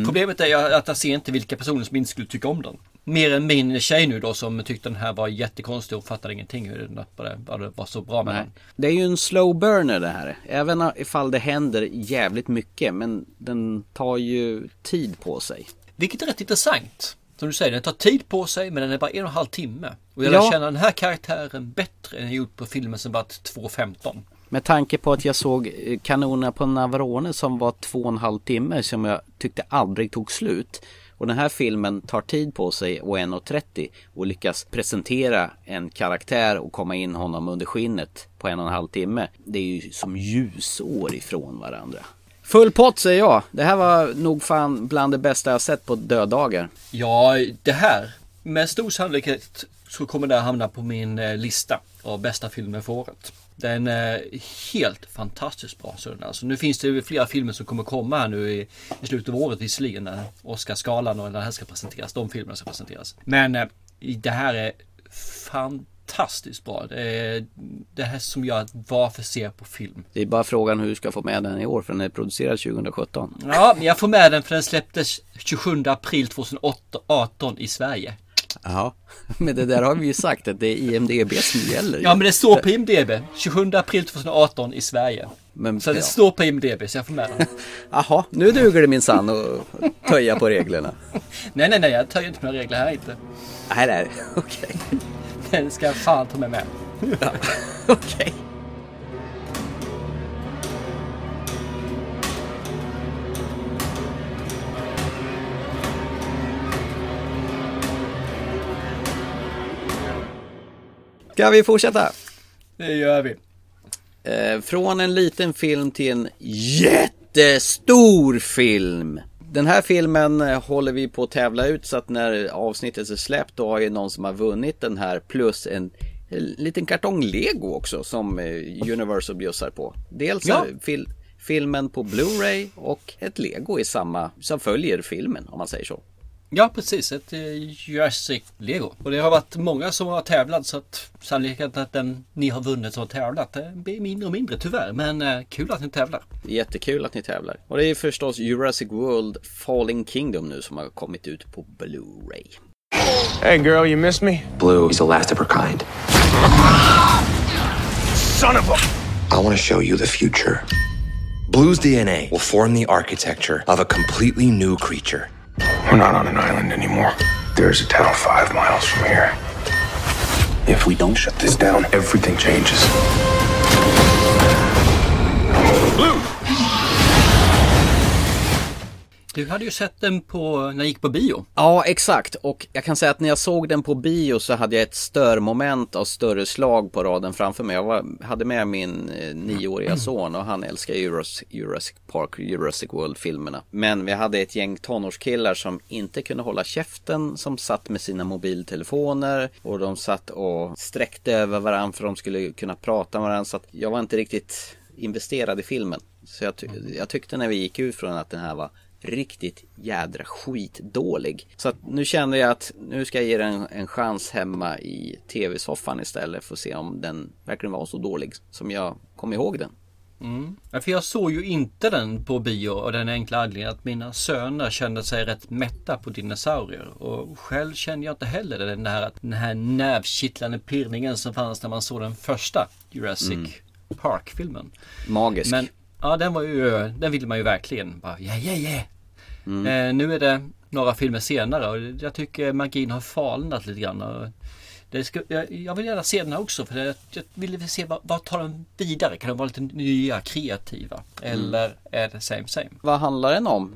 Problemet är att jag ser inte vilka personer som inte skulle tycka om den. Mer än min tjej nu då som tyckte den här var jättekonstig och fattade ingenting hur den var så bra med Nej. den. Det är ju en slow burner det här. Även ifall det händer jävligt mycket. Men den tar ju tid på sig. Vilket är rätt intressant. Som du säger, den tar tid på sig men den är bara en och en halv timme. Och jag Ja. lär känna den här karaktären bättre än jag gjort på filmen som varit 2.15. Med tanke på att jag såg eh, Kanonerna på Navarone som var två och en halv timme som jag tyckte aldrig tog slut. Och den här filmen tar tid på sig och 1.30 och lyckas presentera en karaktär och komma in honom under skinnet på en och en halv timme. Det är ju som ljusår ifrån varandra. Full pott säger jag. Det här var nog fan bland det bästa jag sett på döddagar. Ja, det här. Med stor sannolikhet så kommer det här hamna på min eh, lista av bästa filmer för året. Den är helt fantastiskt bra. Så den, alltså, nu finns det ju flera filmer som kommer komma här nu i, i slutet av året visserligen. När Oscarsgalan och när det här ska presenteras. De filmerna ska presenteras. Men eh, det här är fantastiskt fantastiskt bra. Det är det här som gör att varför se på film? Det är bara frågan hur du ska få med den i år för den är producerad 2017. Ja, men jag får med den för den släpptes 27 april 2018 i Sverige. Ja, men det där har vi ju sagt att det är IMDB som gäller. Ja men det står på IMDB 27 april 2018 i Sverige. Men, Så det ja. står på IMDB så jag får med den. Jaha, nu duger det minsann att töja på reglerna. nej nej nej jag ju inte några regler här inte. Nej, nej, okej. Den ska jag fan ta med med. Okej. Ska vi fortsätta? Det gör vi. Eh, från en liten film till en jättestor film. Den här filmen eh, håller vi på att tävla ut så att när avsnittet är släppt då har ju någon som har vunnit den här plus en, en liten kartong lego också som eh, Universal bjussar på. Dels Ja. fil, filmen på Blu-ray och ett lego i samma som följer filmen om man säger så. Ja precis, ett eh, Jurassic Lego. Och det har varit många som har tävlat så att sannolikheten att den ni har vunnit som har tävlat eh, blir mindre och mindre tyvärr. Men eh, kul att ni tävlar. Jättekul att ni tävlar. Och det är förstås Jurassic World Falling Kingdom nu som har kommit ut på Blu-ray. Hey girl, you miss me? Blue is the last of her kind. Son of a... I want to show you the future. Blue's DNA will form the architecture of a completely new creature. We're not on an island anymore. There's a town five miles from here. If we don't shut this down, everything changes. Blue! Du hade ju sett den på, när jag gick på bio. Ja, exakt. Och jag kan säga att när jag såg den på bio så hade jag ett störmoment av större slag på raden framför mig. Jag var, hade med min eh, nioåriga son och han älskar Jurassic, Jurassic Park, Jurassic World-filmerna. Men vi hade ett gäng tonårskillar som inte kunde hålla käften, som satt med sina mobiltelefoner och de satt och sträckte över varandra för de skulle kunna prata med varandra. Så att jag var inte riktigt investerad i filmen. Så jag, ty jag tyckte när vi gick ut från att den här var riktigt jädra skitdålig. Så att nu känner jag att nu ska jag ge den en chans hemma i tv-soffan istället för att se om den verkligen var så dålig som jag kom ihåg den. Mm. Ja, för jag såg ju inte den på bio och den enkla anledningen att mina söner kände sig rätt mätta på dinosaurier. Och själv kände jag inte heller den här, den här nervkittlande pirrningen som fanns när man såg den första Jurassic mm. Park-filmen. Magisk. Men ja, den var ju, den ville man ju verkligen bara, yeah, yeah, yeah. Mm. Eh, nu är det några filmer senare och jag tycker magin har falnat lite grann. Det ska, jag, jag, vill gärna se den här också för jag, jag vill se vad, vad tar den vidare? Kan de vara lite nya, kreativa? Eller mm. är det same same? Vad handlar den om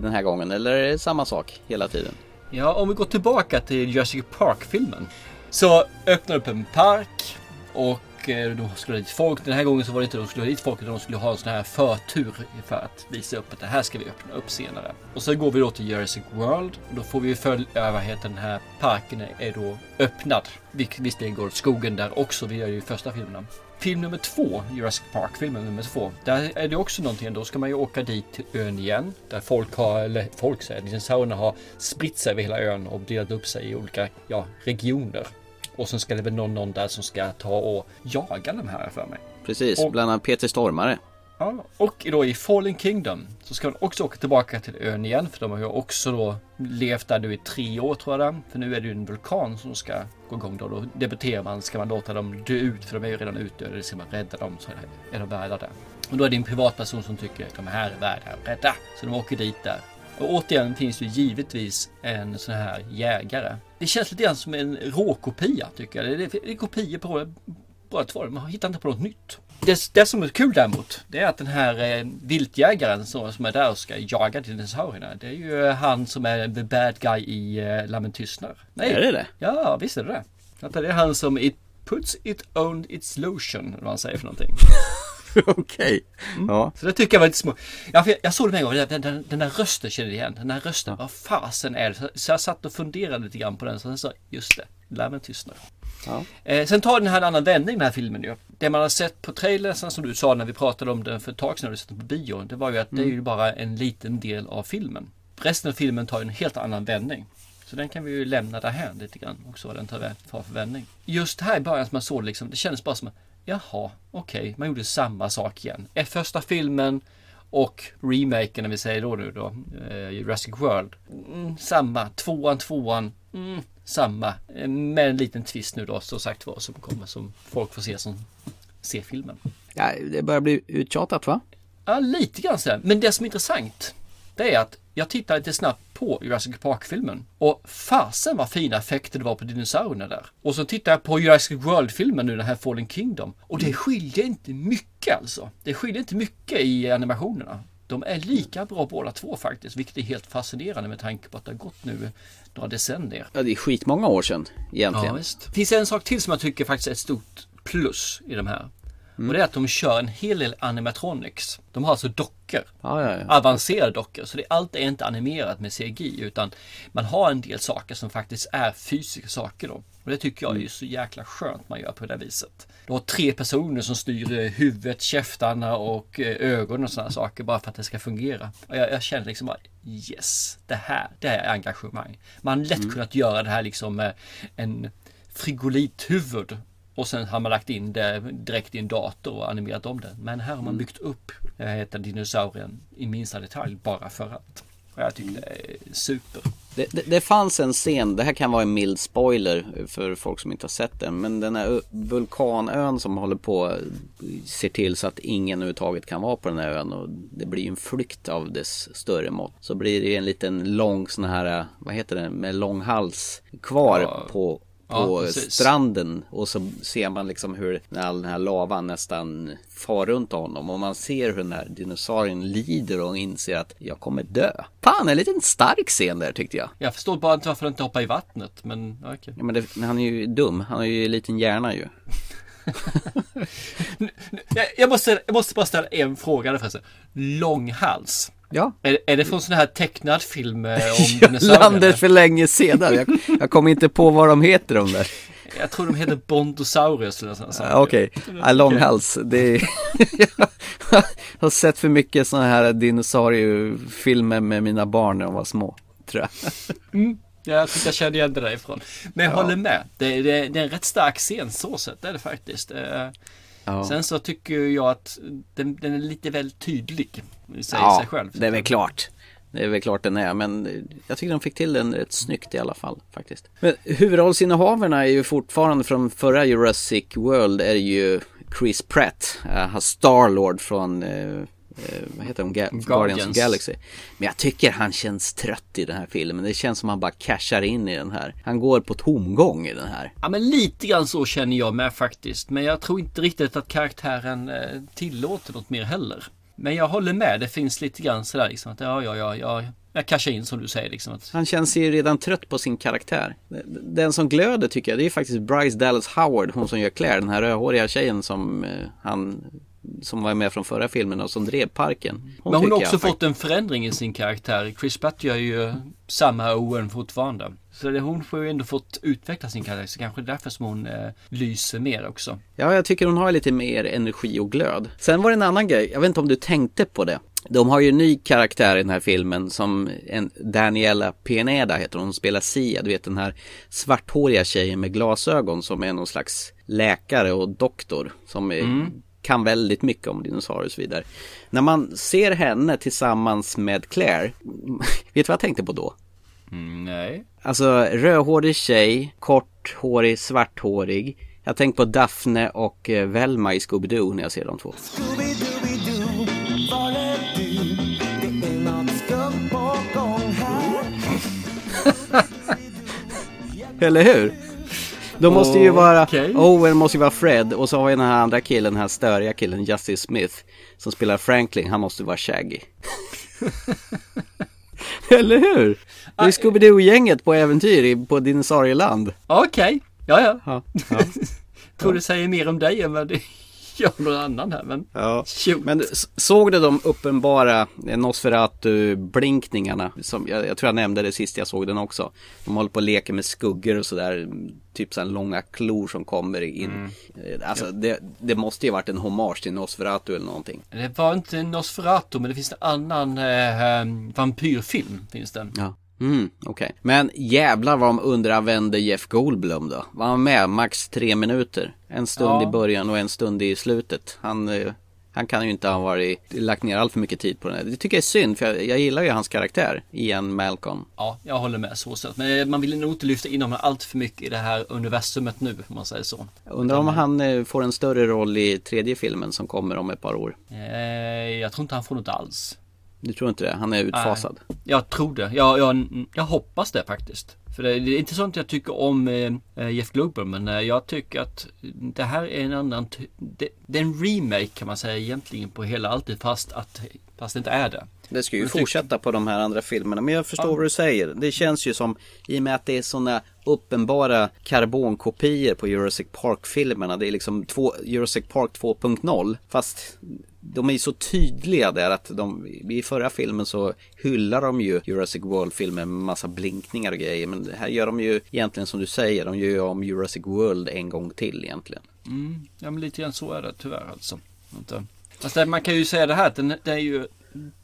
den här gången? Eller är det samma sak hela tiden? Ja, om vi går tillbaka till Jurassic Park-filmen. Så öppnar upp en park och och de skulle ha dit folk. Den här gången så var det inte de skulle ha dit folk utan de skulle ha en sån här förtur för att visa upp att det här ska vi öppna upp senare. Och så går vi då till Jurassic World och då får vi följa vad heter den här parken är då öppnad. Visserligen går skogen där också, vi gör ju första filmerna. Film nummer två, Jurassic Park filmen nummer två. Där är det också någonting. Då ska man ju åka dit till ön igen. Där folk har, eller folk säger, liksom dinosaurierna har spritt sig över hela ön och delat upp sig i olika ja, regioner. Och sen ska det väl någon, någon där som ska ta och jaga de här för mig. Precis, och, bland annat Peter Stormare. Ja, och då i Fallen Kingdom så ska de också åka tillbaka till ön igen. För de har ju också då levt där nu i tre år tror jag. För nu är det ju en vulkan som ska gå igång då. Då debatterar man, ska man låta dem dö ut? För de är ju redan utdöda. Ska man rädda dem så är de värda det. Och då är det en privatperson som tycker att de här är värda att rädda. Så de åker dit där. Och återigen finns ju givetvis en sån här jägare. Det känns lite grann som en råkopia tycker jag. Det är, kopior på bara två. Man hittar inte på något nytt. Det, det som är kul däremot, det är att den här eh, viltjägaren som, som är där och ska jaga dinosaurierna. Det är ju han som är the bad guy i eh, Lammen tystnar. Nej. Är det det? Ja, visst är det det. Det är han som it puts it on its lotion, vad han säger för någonting. Okej. Okay. Mm. Ja. Så det tycker jag var lite små. Jag, jag såg det en gång, den, den, den där rösten kände jag igen. Den där rösten, ja. vad fasen är det? Så jag satt och funderade lite grann på den. Så jag sa, just det, larmen tystnar. Ja. Eh, sen tar den här en annan vändning den här filmen ju. Det man har sett på trailersen som du sa när vi pratade om den för ett tag sedan när du sett den på bio. Det var ju att mm. det är ju bara en liten del av filmen. Resten av filmen tar en helt annan vändning. Så den kan vi ju lämna därhän lite grann också vad den tar för vändning. Just här i början som man såg liksom, det kändes bara som att Jaha, okej, okay. man gjorde samma sak igen. Första filmen och remaken, när vi säger då nu då, eh, Jurassic World. Mm, samma, tvåan, tvåan, mm, samma. Eh, med en liten twist nu då, så sagt var, som kommer som folk får se som ser filmen. Ja, det börjar bli uttjatat va? Ja, lite grann så. Men det som är intressant, det är att jag tittar lite snabbt på Jurassic Park-filmen. Och fasen vad fina effekter det var på dinosaurierna där. Och så tittar jag på Jurassic World-filmen nu, den här Fallen Kingdom. Och det skiljer inte mycket alltså. Det skiljer inte mycket i animationerna. De är lika bra båda två faktiskt, vilket är helt fascinerande med tanke på att det har gått nu några decennier. Ja, det är skitmånga år sedan egentligen. Ja, visst. Det finns en sak till som jag tycker faktiskt är ett stort plus i de här. Och det är att de kör en hel del animatronics. De har alltså dockor. Ja, ja, ja. Avancerade dockor. Så det, allt är inte animerat med CGI utan man har en del saker som faktiskt är fysiska saker då. Och det tycker jag är så jäkla skönt man gör på det viset. Du har tre personer som styr eh, huvudet, käftarna och eh, ögonen och sådana saker bara för att det ska fungera. Och jag, jag känner liksom bara yes, det här, det här är engagemang. Man har lätt kunnat göra det här liksom med en frigolithuvud och sen har man lagt in det direkt i en dator och animerat om det. Men här har man byggt upp det här heter dinosaurien i minsta detalj bara för att. Och jag tycker det är super. Det, det, det fanns en scen, det här kan vara en mild spoiler för folk som inte har sett den. Men den här vulkanön som håller på ser till så att ingen överhuvudtaget kan vara på den här ön. Och det blir en flykt av dess större mått. Så blir det en liten lång sån här, vad heter det, med lång hals kvar Ja. på på precis. stranden och så ser man liksom hur all den här lavan nästan far runt honom och man ser hur den här dinosaurien lider och inser att jag kommer dö. Fan, en liten stark scen där tyckte jag. Jag förstår bara inte varför den inte hoppar i vattnet. Men okej. Ja, men det, men han är ju dum, han har ju en liten hjärna ju. Jag, jag, måste, jag måste bara ställa en fråga där förresten. Långhals. Ja. Är, är det från sån här tecknad film eh, om landade för länge sedan. Jag, jag kom inte på vad de heter de där. Jag tror de heter Bontosaurus eller sånt. Ja, Okej, ja, långhals. Det är... jag har sett för mycket sådana här dinosauriefilmer med mina barn när de var små. Tror jag. Mm. Jag tyckte jag kände igen det därifrån. Men jag håller med. Det, det, det är en rätt stark scen så sett, det är det faktiskt. Ja. Sen så tycker jag att den, den är lite väl tydlig. Sig, ja, sig själv. det är väl klart. Det är väl klart den är, men jag tycker de fick till den rätt snyggt i alla fall faktiskt. Men huvudrollsinnehavarna är ju fortfarande från förra Jurassic World är ju Chris Pratt, uh, Starlord från uh, vad heter de? Ga- Guardians of Guardians. Galaxy. Men jag tycker han känns trött i den här filmen. Det känns som han bara cashar in i den här. Han går på tomgång i den här. Ja men lite grann så känner jag med faktiskt. Men jag tror inte riktigt att karaktären eh, tillåter något mer heller. Men jag håller med. Det finns lite grann sådär liksom att ja, ja, ja, ja. Jag cashar in som du säger liksom. Att, Han känns ju redan trött på sin karaktär. Den som glöder tycker jag, det är faktiskt Bryce Dallas Howard, hon som gör Claire, den här rödhåriga tjejen som eh, han som var med från förra filmen och som drev parken. men hon har också jag fått en förändring i sin karaktär. Chris Pratt gör ju samma Owen fortfarande. Så det, hon får ju ändå fått utveckla sin karaktär. Så kanske därför som hon eh, lyser mer också. Ja, jag tycker hon har lite mer energi och glöd. Sen var det en annan grej, jag vet inte om du tänkte på det. De har ju en ny karaktär i den här filmen som en Daniela Pineda heter hon, hon spelar Sia, du vet den här svarthåriga tjejen med glasögon som är någon slags läkare och doktor som är, Mm. Kan väldigt mycket om dinosaurier och så vidare. När man ser henne tillsammans med Claire, vet du vad jag tänkte på då? Mm, nej. Alltså rödhårig tjej, korthårig, svarthårig. Jag tänker på Daphne och eh, Velma i Scooby-Doo när jag ser de två. Eller hur? De måste ju vara, Okej. Owen måste ju vara Fred och så har vi den här andra killen, den här störiga killen, Justice Smith, som spelar Franklin, han måste vara Shaggy. Eller hur? Det är Scooby-Doo-gänget på äventyr på dinosaurieland. Okej, ja ja. Ja, ja. Tror det säger mer om dig än vad det gör någon annan här men. Ja, Shoot. men såg du de uppenbara Nosferatu-blinkningarna? Som jag, jag tror jag nämnde det sist jag såg den också. De håller på att leka med skuggor och sådär. Typ sådana långa klor som kommer in. Mm. Eh, Alltså det, det måste ju varit en hommage till Nosferatu eller någonting. Det var inte Nosferatu men det finns en annan eh, eh, vampyrfilm. Finns det. Ja. Mm, okej. Men jävlar vad de underanvände Jeff Goldblum då. Var han med max tre minuter? En stund Ja. i början och en stund i slutet. Han, eh, han kan ju inte ha varit, lagt ner allt för mycket tid på den här. Det tycker jag är synd för jag, jag gillar ju hans karaktär, Ian Malcolm. Ja, jag håller med så sett. Men eh, man vill nog inte lyfta in honom allt för mycket i det här universumet nu om man säger så. Jag undrar om han eh, får en större roll i tredje filmen som kommer om ett par år. Jag tror inte han får något alls. Du tror inte det? Han är utfasad. Nej, jag tror det. Jag, jag, jag hoppas det faktiskt. För det, det är inte sånt jag tycker om eh, eh, Jeff Goldblum men eh, jag tycker att det här är en annan... Det, det är en remake kan man säga egentligen på hela alltid fast att Fast det inte är det. Det ska ju tycker- fortsätta på de här andra filmerna. Men jag förstår Ja. vad du säger. Det känns ju som, i och med att det är sådana uppenbara karbonkopior på Jurassic Park-filmerna. Det är liksom två, Jurassic Park 2.0. Fast de är ju så tydliga där att de, i förra filmen så hyllar de ju Jurassic World-filmen med massa blinkningar och grejer. Men här gör de ju egentligen som du säger, de gör ju om Jurassic World en gång till egentligen. Mm, ja men lite grann så är det tyvärr alltså. Inte. Alltså, man kan ju säga det här att den, det är ju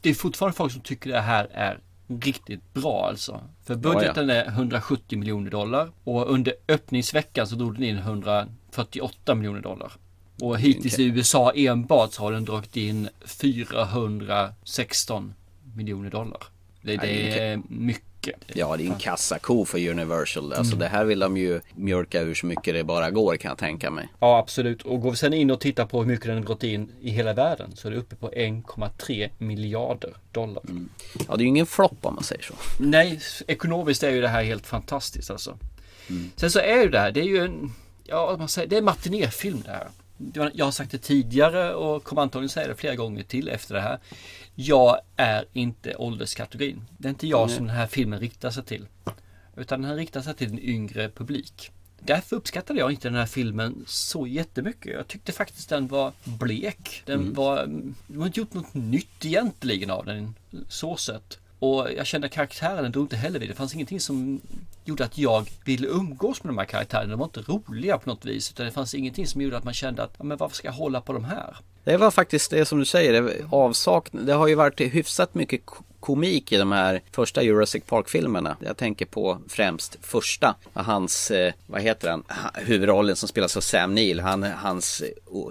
Det är fortfarande folk som tycker det här är riktigt bra alltså. För budgeten är 170 miljoner dollar och under öppningsveckan så drog den in 148 miljoner dollar. Och hittills Okej. i USA enbart så har den dragit in 416 miljoner dollar. Det, det är mycket. Ja, det är en kassako för Universal. Alltså Mm. det här vill de ju mjölka ur så mycket det bara går kan jag tänka mig. Ja absolut. Och går vi sen in och tittar på hur mycket den har gått in i hela världen så är det uppe på 1,3 miljarder dollar. Ja, det är ju ingen flopp om man säger så. Nej, ekonomiskt är ju det här helt fantastiskt alltså. Sen så är ju det här, det är ju en, ja man säger, det är en matinéfilm det här. Jag har sagt det tidigare och kommer antagligen säga det flera gånger till efter det här. Jag är inte ålderskategorin. Det är inte jag Nej. som den här filmen riktar sig till. Utan den riktar sig till en yngre publik. Därför uppskattade jag inte den här filmen så jättemycket. Jag tyckte faktiskt den var blek. Den Mm. var, det var inte gjort något nytt egentligen av den så sett. Och jag kände att karaktären drog inte heller vid. Det fanns ingenting som gjorde att jag ville umgås med de här karaktärerna. De var inte roliga på något vis. Utan det fanns ingenting som gjorde att man kände att, ja, men varför ska jag hålla på de här? Det var faktiskt det som du säger, det avsaknad. Det har ju varit hyfsat mycket komik i de här första Jurassic Park-filmerna. Jag tänker på främst första. Hans, eh, vad heter han, Ha- huvudrollen som spelas av Sam Neill. Han, hans,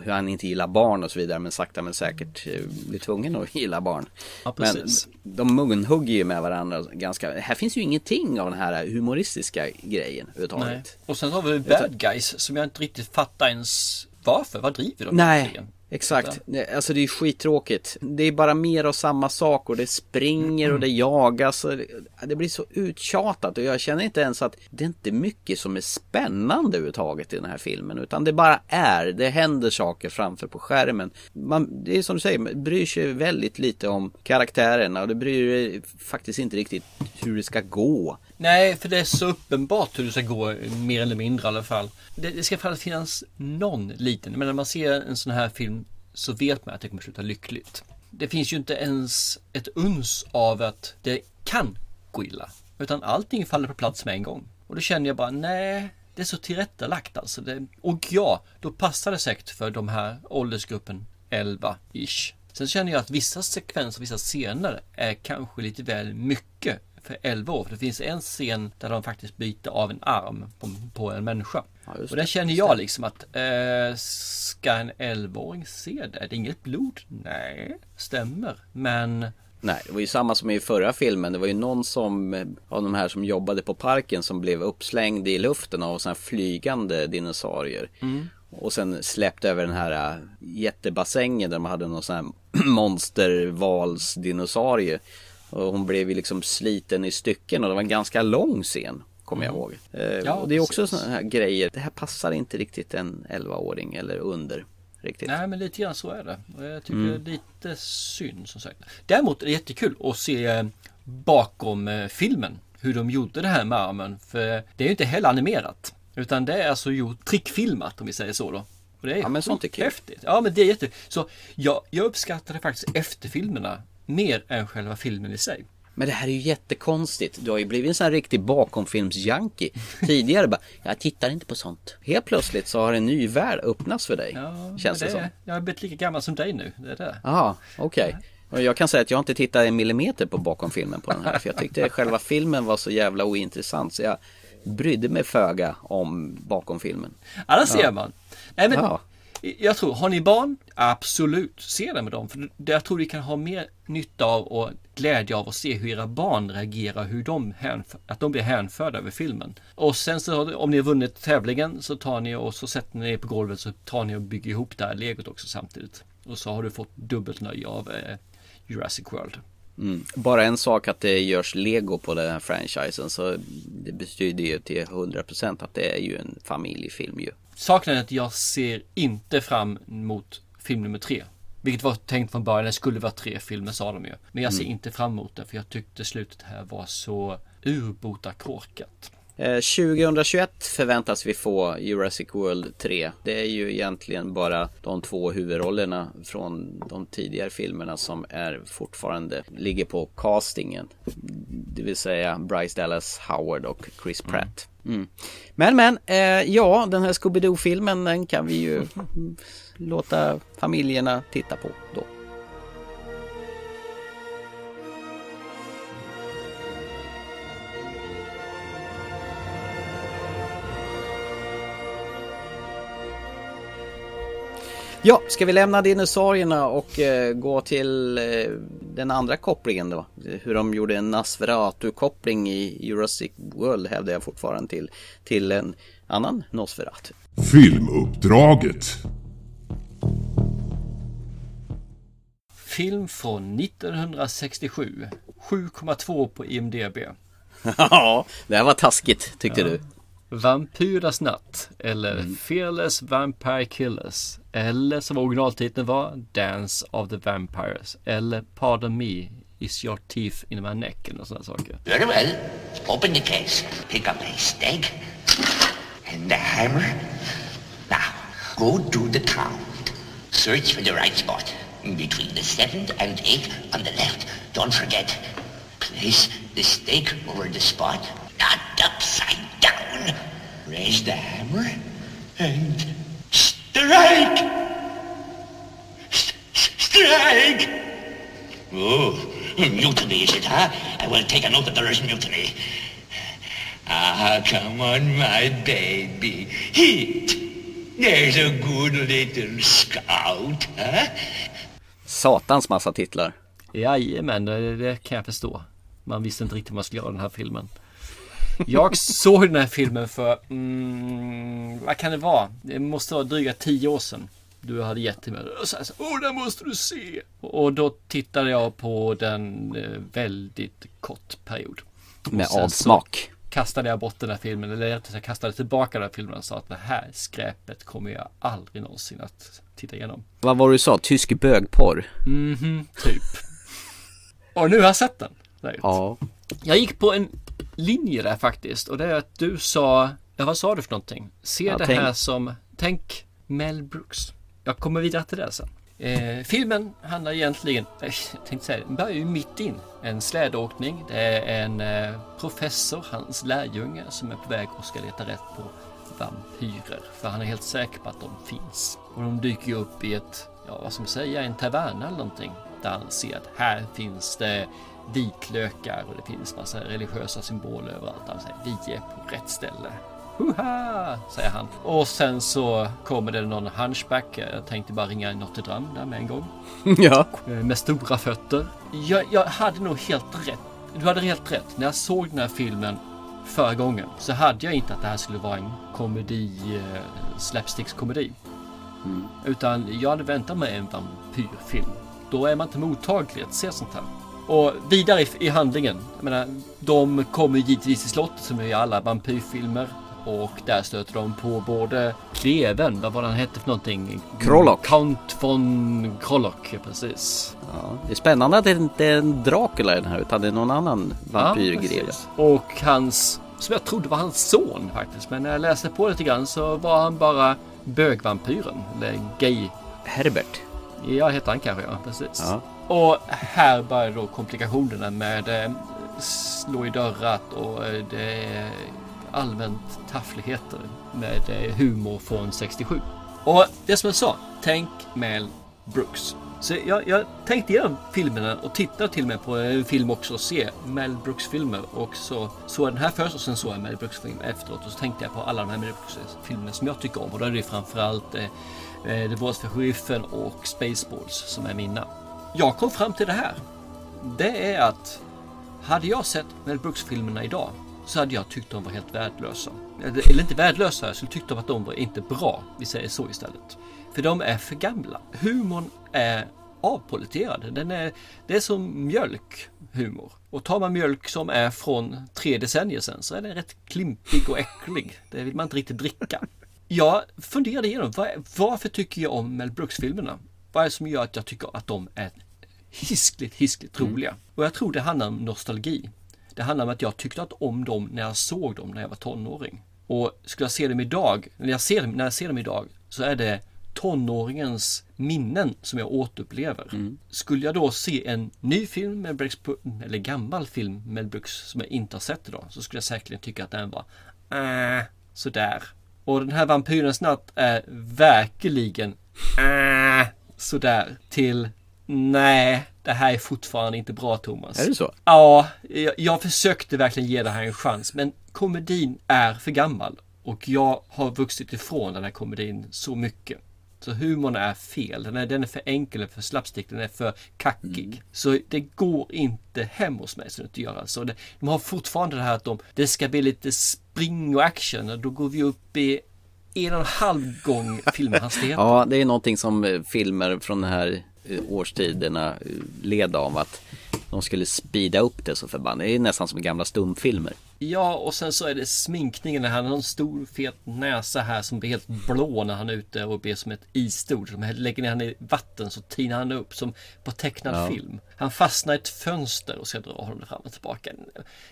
hur han inte gillar barn och så vidare. Men sakta men säkert eh, blir tvungen att gilla barn. Ja, men precis. de munhugger ju med varandra ganska. Här finns ju ingenting av den här humoristiska grejen överhuvudtaget. Nej. Och sen har vi bad guys som jag inte riktigt fattar ens varför. Vad driver de Nej, egentligen? Exakt. Nej, Alltså det är skittråkigt. Det är bara mer av samma sak och det springer och det jagas. Och det, det blir så uttjatat och jag känner inte ens att det är inte mycket som är spännande överhuvudtaget i den här filmen. Utan det bara är, det händer saker framför på skärmen. Man, det är som du säger, man bryr sig väldigt lite om karaktärerna och det bryr sig faktiskt inte riktigt hur det ska gå. Nej, för det är så uppenbart hur det ska gå, mer eller mindre i alla fall. Det, det ska finnas någon liten, men när man ser en sån här film så vet man att det kommer sluta lyckligt. Det finns ju inte ens ett uns av att det kan gå illa. Utan allting faller på plats med en gång. Och då känner jag bara, nej, det är så tillrättalagt alltså. Det, och ja, då passar det säkert för de här åldersgruppen 11-ish. Sen känner jag att vissa sekvenser, vissa scener är kanske lite väl mycket för 11 år. För det finns en scen där de faktiskt byter av en arm på, på en människa. just och där känner jag liksom att eh, ska en 11-åring se det? Är det inget blod? Nej, stämmer. Men Nej, det var ju samma som i förra filmen. Det var ju någon som, eh, av de här som jobbade på parken som blev uppslängd i luften av sådana flygande dinosaurier. Mm. Och sen släppte över den här äh, jättebassängen där de hade någon sån här monstervalsdinosaurie. Och hon blev liksom sliten i stycken och det var en ganska lång scen. Kommer jag Mm. ihåg. Eh, Ja, och det är också sådana här grejer. Det här passar inte riktigt en 11-åring eller under. Riktigt. Nej men lite grann så är det. Jag tycker Mm. det är lite synd som sagt. Däremot är det jättekul att se eh, bakom eh, filmen hur de gjorde det här med armen. För det är ju inte heller animerat. Utan det är alltså gjort trickfilmat om vi säger så då. Och det är Ja, men sånt är kul. häftigt. Ja men det är jätte. Så jag, jag uppskattade faktiskt efterfilmerna mer än själva filmen i sig. Men det här är ju jättekonstigt. Du har ju blivit en sån här riktig bakomfilmsjunkie. Tidigare bara, jag tittar inte på sånt. Helt plötsligt så har en ny värld öppnats för dig. Ja, känns det, men som. Jag har blivit lika gammal som dig nu. Det är det. Jaha, okej. Och jag kan säga att jag inte tittat en millimeter på bakomfilmen på den här. För jag tyckte själva filmen var så jävla ointressant. Så jag brydde mig föga om bakomfilmen. Ja, där ser Ja. man. Nej, men Ja. Jag tror, har ni barn? Absolut, se det med dem. För jag tror ni kan ha mer nytta av och glädje av att se hur era barn reagerar, hur de att de blir hänförda över filmen. Och sen så om ni har vunnit tävlingen så tar ni och så sätter ni er på golvet så tar ni och bygger ihop det här legot också samtidigt. Och så har du fått dubbelt nöje av eh, Jurassic World. Mm. Bara en sak att det görs lego på den här franchisen. Så det betyder ju till 100% att det är ju en familjefilm ju. Saken är att jag ser inte fram emot film nummer tre. Vilket var tänkt från början, det skulle vara tre filmer sa de ju. Men jag ser Mm. inte fram emot det för jag tyckte slutet här var så urbota korkat. Eh, 2021 förväntas vi få Jurassic World 3. Det är ju egentligen bara de två huvudrollerna från de tidigare filmerna som är fortfarande ligger på castingen. Det vill säga Bryce Dallas Howard och Chris Pratt. Mm. Men men, eh, ja den här Scooby-Doo-filmen den kan vi ju låta familjerna titta på då. Ja, ska vi lämna dinosaurierna och eh, gå till eh, den andra kopplingen då? Hur de gjorde en Nosferatu-koppling i Jurassic World hävdar jag fortfarande till, till en annan Nosferatu. Filmuppdraget. Film från 1967. 7,2 på IMDB. Ja, det här var taskigt tyckte Ja. du. Vampyrernas natt eller Fearless Vampire Killers eller som originaltiteln var Dance of the Vampires eller Pardon Me Is Your Teeth in My Neck eller sådana saker. Very well. Open the case. Pick up a stake and the hammer. Now, go to the count. Search for the right spot. Between the seventh and eighth on the left. Don't forget. Place the stake over the spot, not upside down. Raise the hammer and strike! S- strike! Oh, mutiny is it, huh? I will take a note that there is mutiny. Ah, come on, my baby. Hit! There's a good little scout, huh? Satans massa titlar. Jajamän, det, det kan jag förstå. Man visste inte riktigt vad man skulle göra den här filmen. Jag såg den här filmen för, mm, vad kan det vara? Det måste vara dryga tio år sedan. Du hade gett till mig. Och så här, så, Åh, den måste du se! Och då tittade jag på den eh, väldigt kort period. Med avsmak. Kastade jag bort den här filmen, eller rättare sagt kastade tillbaka den här filmen och sa att det här skräpet kommer jag aldrig någonsin att titta igenom. Vad var det du sa? Tysk bögporr? Mhm, typ. Och nu har jag sett den. Right. Ja. Jag gick på en linje där faktiskt och det är att du sa, ja vad sa du för någonting? Se Ja, det tänk- här som, tänk Mel Brooks. Jag kommer vidare till det sen. Eh, filmen handlar egentligen, eh, jag tänkte säga, den börjar ju mitt in. En slädåkning, det är en eh, professor, hans lärjunge som är på väg och ska leta rätt på vampyrer. För han är helt säker på att de finns. Och de dyker ju upp i ett, ja vad ska man säga, en taverna eller någonting. Där han ser att här finns det vitlökar och det finns massa religiösa symboler överallt. Han säger vi är på rätt ställe. Huha, säger han. Och sen så kommer det någon hunchback. Jag tänkte bara ringa Notre Dame där med en gång. Ja. Eh, Med stora fötter. Jag, jag hade nog helt rätt. Du hade helt rätt. När jag såg den här filmen förra gången så hade jag inte att det här skulle vara en komedi, eh, slapstickskomedi. Utan jag hade väntat mig en vampyrfilm. Då är man inte mottaglig att se sånt här. Och vidare i, i handlingen. Jag menar, de kommer givetvis till slottet som i alla vampyrfilmer. Och där stöter de på både greven, vad var han hette för någonting? Krolok. Count von Krolok, ja, precis. Ja, det är spännande att det inte är en Dracula i den här utan det är någon annan vampyrgreve. precis. och hans, som jag trodde var hans son faktiskt. Men när jag läste på lite grann så var han bara bögvampyren. Eller gay. Herbert. Ja, heter han kanske ja, precis. Ja. Och här börjar då komplikationerna med eh, slå i dörrar och eh, det är allmänt taffligheter med eh, humor från 67. Och det som jag sa, tänk Mel Brooks. Så jag, jag tänkte igenom filmerna och tittade till och med på en film också och se Mel Brooks filmer och så såg jag den här först och sen såg jag Mel Brooks film efteråt och så tänkte jag på alla de här Mel Brooks filmerna som jag tycker om och då är det framförallt eh, eh The Det för sheriffen och Spaceballs som är mina. Jag kom fram till det här. Det är att hade jag sett Mel Brooks-filmerna idag så hade jag tyckt de var helt värdelösa. Eller eller inte värdelösa, jag skulle tyckt att de var inte bra. Vi säger så istället. För de är för gamla. Humorn är avpoliterad. Den är, det är som mjölkhumor. Och tar man mjölk som är från tre decennier sedan så är den rätt klimpig och äcklig. Det vill man inte riktigt dricka. Jag funderade igenom var, varför tycker jag om Mel Brooks-filmerna? Vad är det som gör att jag tycker att de är hiskligt, hiskligt roliga? Och jag tror det handlar om nostalgi. Det handlar om att jag tyckte att om dem när jag såg dem när jag var tonåring. Och skulle jag se dem idag, när jag ser när jag ser dem idag, så är det tonåringens minnen som jag återupplever. Skulle jag då se en ny film med Brooks, eller gammal film med Brooks som jag inte har sett idag, så skulle jag säkerligen tycka att den var äh, sådär. Och den här Vampyrens natt är verkligen äh, sådär till nej, det här är fortfarande inte bra Thomas. Är det så? Ja, jag, jag försökte verkligen ge det här en chans men komedin är för gammal och jag har vuxit ifrån den här komedin så mycket. Så humorn är fel. Den är, den är för enkel, för slapstick, den är för kackig. Så det går inte hem hos mig så det inte gör. Alltså det, de har fortfarande det här att de, det ska bli lite spring och action. Och då går vi upp i en och en halv gång filmhastighet. Ja, det är någonting som eh, filmer från den här eh, årstiderna eh, led av att de skulle speeda upp det så förbannat. Det är nästan som gamla stumfilmer. Ja, och sen så är det sminkningen. Han har en stor fet näsa här som blir helt blå när han är ute och blir som ett isstort. Som lägger ner han i vatten så tinar han upp som på tecknad Ja. film. Han fastnar i ett fönster och ska dra honom fram och tillbaka.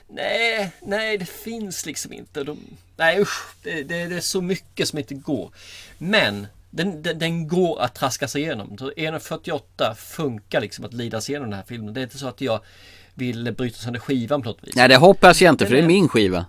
Nej, nej, det finns liksom inte. De, nej, usch. Det, det, det är så mycket som inte går. Men den, den, den går att traska sig igenom. Så 1.48 funkar liksom att lida sig igenom den här filmen. Det är inte så att jag vill bryta sönder skivan på något vis. Nej, det hoppas jag inte för det är min skiva.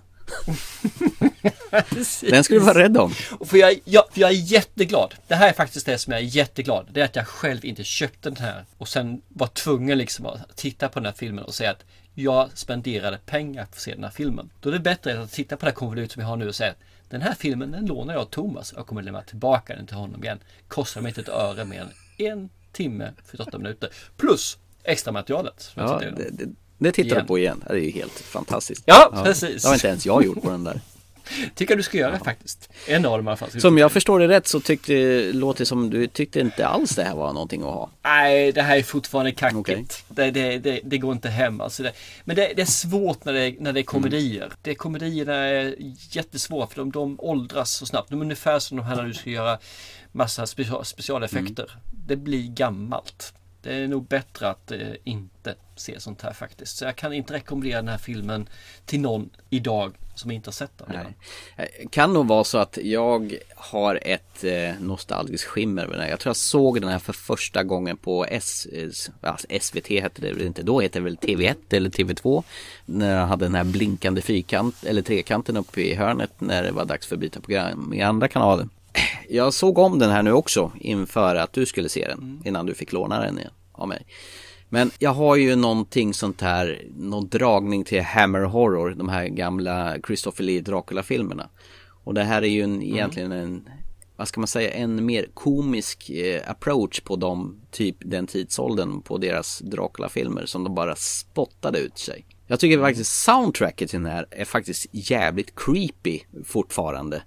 Den ska du vara rädd om. Och För jag, jag, för jag är jätteglad. Det här är faktiskt det som jag är jätteglad. Det är att jag själv inte köpte den här och sen var tvungen liksom att titta på den här filmen och säga att jag spenderade pengar för att se den här filmen. Då är det bättre att titta på det här konvolut som vi har nu och säga att den här filmen den lånar jag av Thomas. Jag kommer lämna tillbaka den till honom igen. Kostar mig inte ett öre mer än en timme 48 minuter. Plus extra materialet. Ja, det, det, det tittar du på igen. Det är ju helt fantastiskt. Ja, precis. Det har inte ens jag gjort på den där. Tycker du ska göra faktiskt. En av dem i alla fall. Som jag förstår det rätt så tyckte, låter det som du tyckte inte alls det här var någonting att ha. Nej, det här är fortfarande kackigt. Okej. Det, det, det, det går inte hem. Alltså men det, är svårt när det, när det Mm. är komedier. Det, komedierna är jättesvåra för de, de åldras så snabbt. De är ungefär som de här när du ska göra massa special, specialeffekter. Mm. Det blir gammalt. Det är nog bättre att eh, inte se sånt här faktiskt. Så jag kan inte rekommendera den här filmen till någon idag som inte har sett den redan. Eh, Kan nog vara så att jag har ett eh, nostalgiskt skimmer över den här. Jag tror jag såg den här för första gången på S, eh, alltså SVT hette det väl inte då, heter det väl TV1 eller TV2. När jag hade den här blinkande fyrkant eller trekanten uppe i hörnet när det var dags för att byta program i andra kanalen. Jag såg om den här nu också inför att du skulle se den innan du fick låna den igen av mig. Men jag har ju någonting sånt här, någon dragning till Hammer Horror, de här gamla Christopher Lee Dracula-filmerna. Och det här är ju en, egentligen en, vad ska man säga, en mer komisk eh, approach på de, typ den tidsåldern på deras Dracula-filmer som de bara spottade ut sig. Jag tycker faktiskt soundtracket till den här är faktiskt jävligt creepy fortfarande.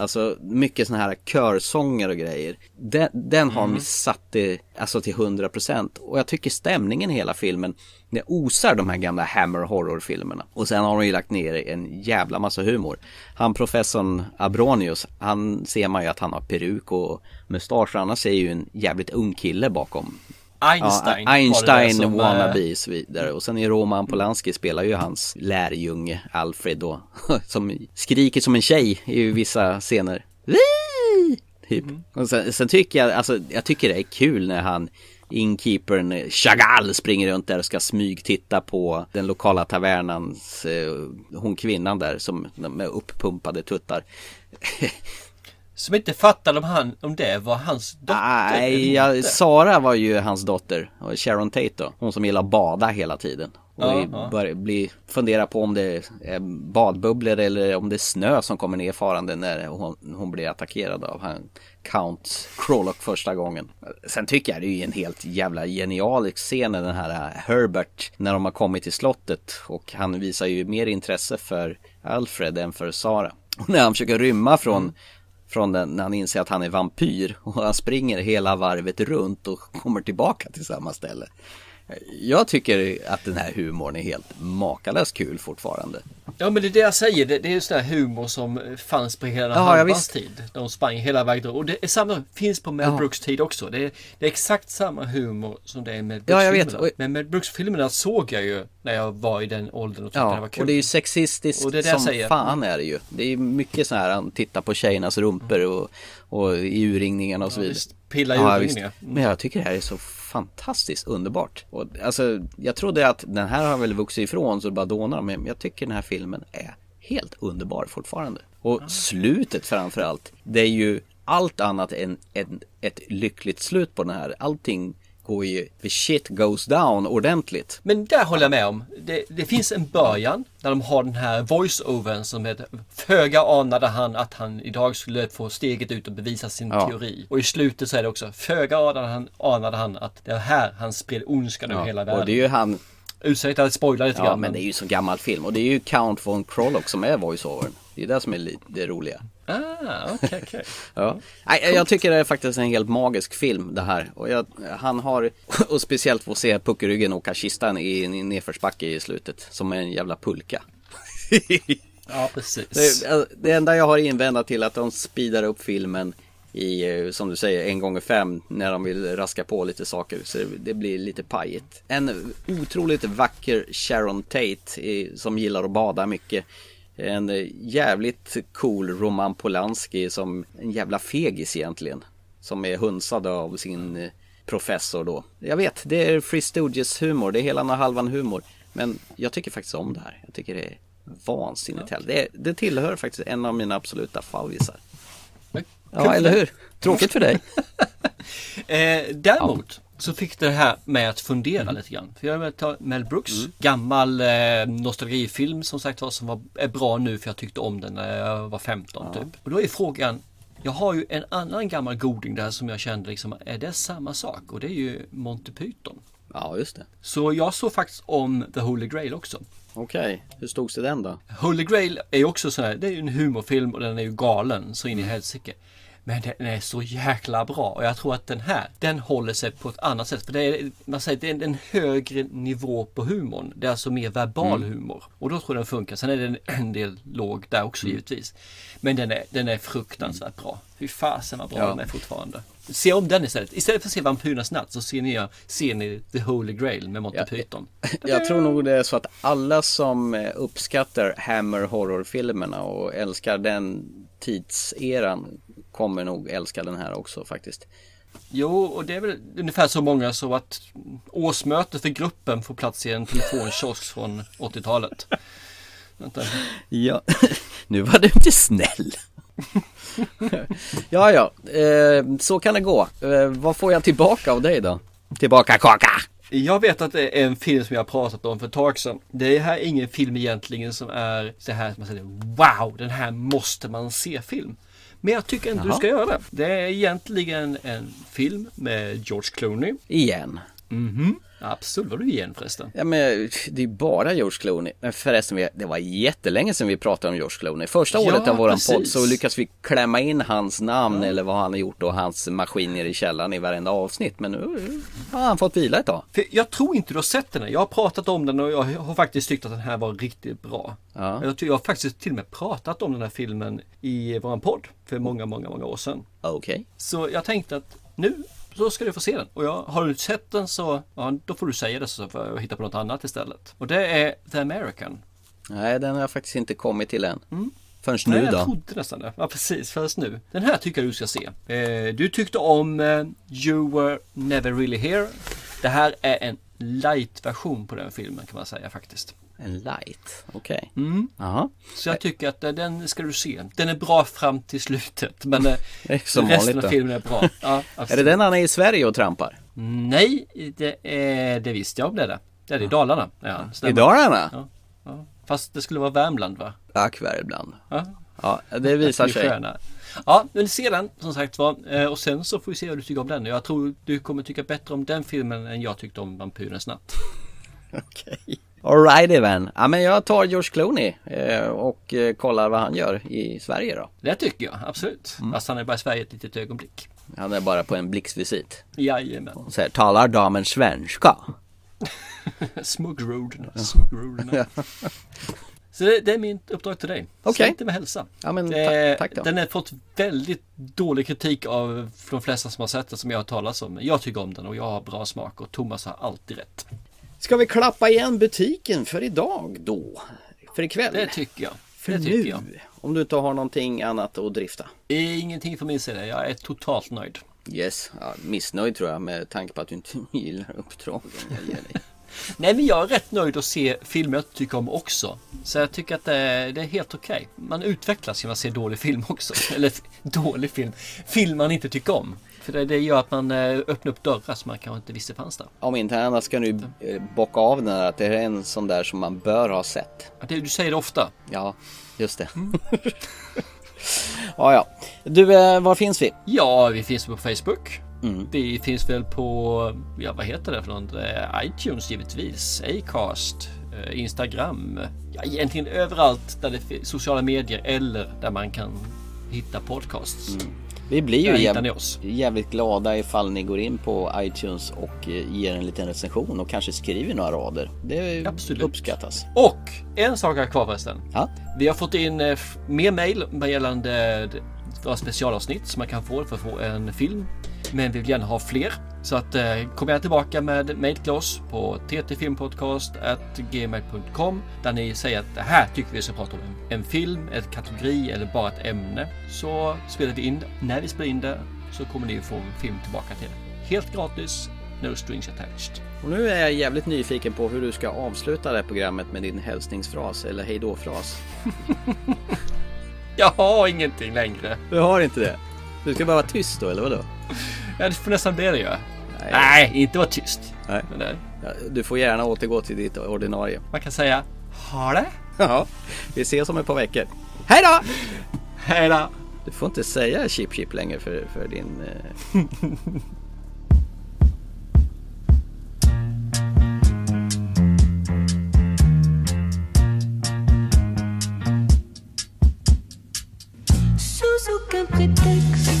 Alltså mycket sådana här körsånger och grejer. Den, den har de satt det alltså till 100% och jag tycker stämningen i hela filmen det osar de här gamla Hammer horror-filmerna. Och sen har de ju lagt ner en jävla massa humor. Han professorn Abronius, han ser man ju att han har peruk och mustasch. Annars är ju en jävligt ung kille bakom. Einstein Ja, Einstein som, wannabe eh, så vidare. Och sen är Roman Polanski spelar ju hans lärjunge Alfred då. Som skriker som en tjej i vissa scener. Wii! Typ. Och sen, sen tycker jag, alltså jag tycker det är kul när han Inkeepern Chagall springer runt där och ska smygtitta på den lokala tavernans eh, hon kvinnan där som med uppumpade tuttar. Som inte fattade om, han, om det var hans dotter. Nej, ja. Sara var ju hans dotter. Och Sharon Tate då. Hon som gillar bada hela tiden. Och Ja, börjar bli, fundera på om det är badbubblor eller om det är snö som kommer ner farande när hon, hon blir attackerad av han Count Krollock första gången. Sen tycker jag det är ju en helt jävla genialisk scen den här Herbert när de har kommit till slottet och han visar ju mer intresse för Alfred än för Sara. Och när han försöker rymma från från den när han inser att han är vampyr och han springer hela varvet runt och kommer tillbaka till samma ställe. Jag tycker att den här humorn är helt makalöst kul fortfarande. Ja men det är det jag säger. Det, det är ju sån här humor som fanns på hela Ja, visst. tid. De sprang hela vägen. Och det är samma, finns på Mel Ja. Brooks tid också. Det är, det är exakt samma humor som det är med Ja, jag vet. Brooks-filmerna. Och- Men Mel Brooks-filmerna såg jag ju när jag var i den åldern och tyckte det Ja, var kul. och det är ju sexistiskt Och det är det jag som säger. fan är det ju. Det är mycket så här, han tittar på tjejernas rumpor och, och i urringningarna och så vidare. Pilla i Ja, urringningar. Men jag tycker det här är så fantastiskt underbart. Och, alltså, jag trodde att den här har väl vuxit ifrån så det bara dånar. Men jag tycker den här filmen är helt underbar fortfarande. Och slutet framförallt. Det är ju allt annat än en, ett lyckligt slut på den här. Allting går ju, the shit goes down ordentligt. Men där håller jag med om. Det, det finns en början där de har den här voice-overn som heter Föga anade han att han idag skulle få steget ut och bevisa sin Ja. teori. Och i slutet så är det också Föga anade han, anade han att det är här han spred ondskan över hela världen. och det är ju han Ursäkta att spoila lite Ja grann. men det är ju så gammal film och det är ju Count von Krollock som är voiceovern. Det är det som är li- det roliga. Ah, okej, okej. Ja. Nej, jag tycker det är faktiskt en helt magisk film det här. Och jag, han har, och speciellt få se puckeryggen åka kistan i en nedförsbacke i slutet. Som en jävla pulka. Ja, precis. Det, det enda jag har invändat till att de speedar upp filmen i, eh, som du säger, en gånger fem när de vill raska på lite saker. Så det, blir lite pajigt. En otroligt vacker Sharon Tate som gillar att bada mycket. En jävligt cool Roman Polanski som en jävla fegis egentligen. Som är hunsad av sin eh, professor då. Jag vet, det är Free Stooges humor, det är hela och halvan humor. Men jag tycker faktiskt om det här. Jag tycker det är vansinnigt härligt. Det, det tillhör faktiskt en av mina absoluta favorisar. Ja, eller hur? Tråkigt för dig. Eh, däremot så fick det här med att fundera lite grann. För jag vill ta Mel Brooks, gammal eh, nostalgifilm som sagt var som var, är bra nu för jag tyckte om den när jag var 15 typ. Och då är frågan, jag har ju en annan gammal goding där som jag kände liksom, är det samma sak? Och det är ju Monty Python. Ja, just det. Så jag såg faktiskt om The Holy Grail också. Okej, hur stod sig den då? Holy Grail är ju också sån här, det är ju en humorfilm och den är ju galen så in i helsike. Men den är så jäkla bra och jag tror att den här, den håller sig på ett annat sätt. För det är, man säger, det är en, högre nivå på humorn. Det är alltså mer verbal Mm. humor. Och då tror jag den funkar. Sen är det en, del låg där också Mm. givetvis. Men den är, den är fruktansvärt bra. Fy fasen vad bra Ja. den är fortfarande. Se om den istället. Istället för att se Vampyrernas natt så ser ni, ser ni The Holy Grail med Monty Python. Jag tror nog det är så att alla som eh, uppskattar Hammer horrorfilmerna och älskar den tidseran kommer nog älska den här också faktiskt. Jo, och det är väl ungefär så många så att årsmötet för gruppen får plats i en telefonkiosk från 80-talet. Vänta. Ja, nu var du inte snäll. ja, ja, eh, så kan det gå. Eh, vad får jag tillbaka av dig då? Tillbaka kaka! Jag vet att det är en film som jag har pratat om för ett tag sedan. Det här är ingen film egentligen som är så här som man säger Wow, den här måste man se film. Men jag tycker du Jaha. ska göra det. Det är egentligen en film med George Clooney. Igen. Mhm. Absolut, var du igen förresten? Ja men det är bara George Clooney. Men förresten, det var jättelänge sedan vi pratade om George Clooney. Första Ja, året av våran precis. podd så lyckas vi klämma in hans namn eller vad han har gjort och hans maskiner i källaren i varenda avsnitt. Men nu har han fått vila ett tag. För jag tror inte du har sett den här. Jag har pratat om den och jag har faktiskt tyckt att den här var riktigt bra. Ja. Jag, ty- jag har faktiskt till och med pratat om den här filmen i våran podd för många, många, många år sedan. Okej. Så jag tänkte att nu så ska du få se den. Och jag, har du sett den så ja, då får du säga det så får jag hitta på något annat istället. Och det är The American. Nej, den har jag faktiskt inte kommit till än. Mm. Förrän Nej, nu jag då. trodde nästan det. Ja, precis. Först nu. Den här tycker jag du ska se. Eh, du tyckte om eh, You were never really here. Det här är en light-version på den filmen kan man säga faktiskt. En light, okej. Mm. Jaha. Så jag tycker att eh, den ska du se. Den är bra fram till slutet. Men eh, resten vanligt av filmen är bra. Ja, Är det den han är i Sverige och trampar? Nej, det, är, det visste jag om det. Där. Det är det i Dalarna. Ja. I Dalarna? Ja, ja. Fast det skulle vara Värmland va? Ack Värmland. Ja. Ja, det visar Det sig. sköna. Ja, men se den som sagt var. Eh, Och sen så får vi se vad du tycker om den. Jag tror du kommer tycka bättre om den filmen än jag tyckte om Vampyrens natt. Alrighty then. Ja men jag tar George Clooney eh, och eh, kollar vad han gör i Sverige då. Det tycker jag, absolut. Mm. Fast han är bara i Sverige ett litet ögonblick. Han är bara på en blixtvisit. Jajamän. Och säger, talar damen svenska? Smuggrodorna. Smuggrodorna. Så det, det är min uppdrag till dig. Okej. Släng det med hälsa. Ja, men Eh, tack- tack. Den har fått väldigt dålig kritik av de flesta som har sett den som jag har talat om. Jag tycker om den och jag har bra smak och Thomas har alltid rätt. Ska vi klappa igen butiken för idag då? För ikväll? Det tycker jag. För det nu? jag. Om du inte har någonting annat att drifta? Ingenting från min sida. Jag är totalt nöjd. Yes, ja, missnöjd tror jag med tanke på att du inte gillar uppdragen jag ger dig. Nej men jag är rätt nöjd att se filmer jag tycker om också. Så jag tycker att det är, det är helt okej. Man utvecklas genom att se dålig film också. Eller dålig film. Film man inte tycker om. För det, det gör att man eh, öppnar upp dörrar som man kanske inte visste fanns där. Om inte annat ska du eh, bocka av den här att det är en sån där som man bör ha sett. Ja, Det, du säger det ofta. Ja, just det. ja, ja. Du, eh, var finns vi? Ja, vi finns på Facebook. Mm. Vi finns väl på, ja vad heter det för något? ITunes givetvis. Acast. Instagram. Ja, egentligen överallt där det finns sociala medier eller där man kan hitta podcasts. Vi blir ju jäv- jävligt glada ifall ni går in på iTunes och eh, ger en liten recension och kanske skriver några rader. Det Absolut. uppskattas. Och en sak är kvar förresten. Ja. Vi har fått in eh, mer mail gällande d- våra specialavsnitt som man kan få för att få en film. Men vi vill gärna ha fler. Så att eh, kom gärna tillbaka med mail till oss på ttfilmpodcast.gmail.com där ni säger att det här tycker vi ska prata om. En, film, ett kategori eller bara ett ämne. Så spelar vi in det. När vi spelar in det så kommer ni få en film tillbaka till er. Helt gratis, no strings attached. Och nu är jag jävligt nyfiken på hur du ska avsluta det här programmet med din hälsningsfras eller hejdå-fras. Jag har ingenting längre. Du har inte det? Du ska bara vara tyst då, eller vadå? Ja, det får nästan bli det ju. Nej. inte vara tyst. Nej. Men det, Ja, Du får gärna återgå till ditt ordinarie. man kan säga ha det. Ja, vi ses om ett par veckor. Hej då! Hej då! Du får inte säga chip chip längre för, för din... Eh... Sous aucun prétexte,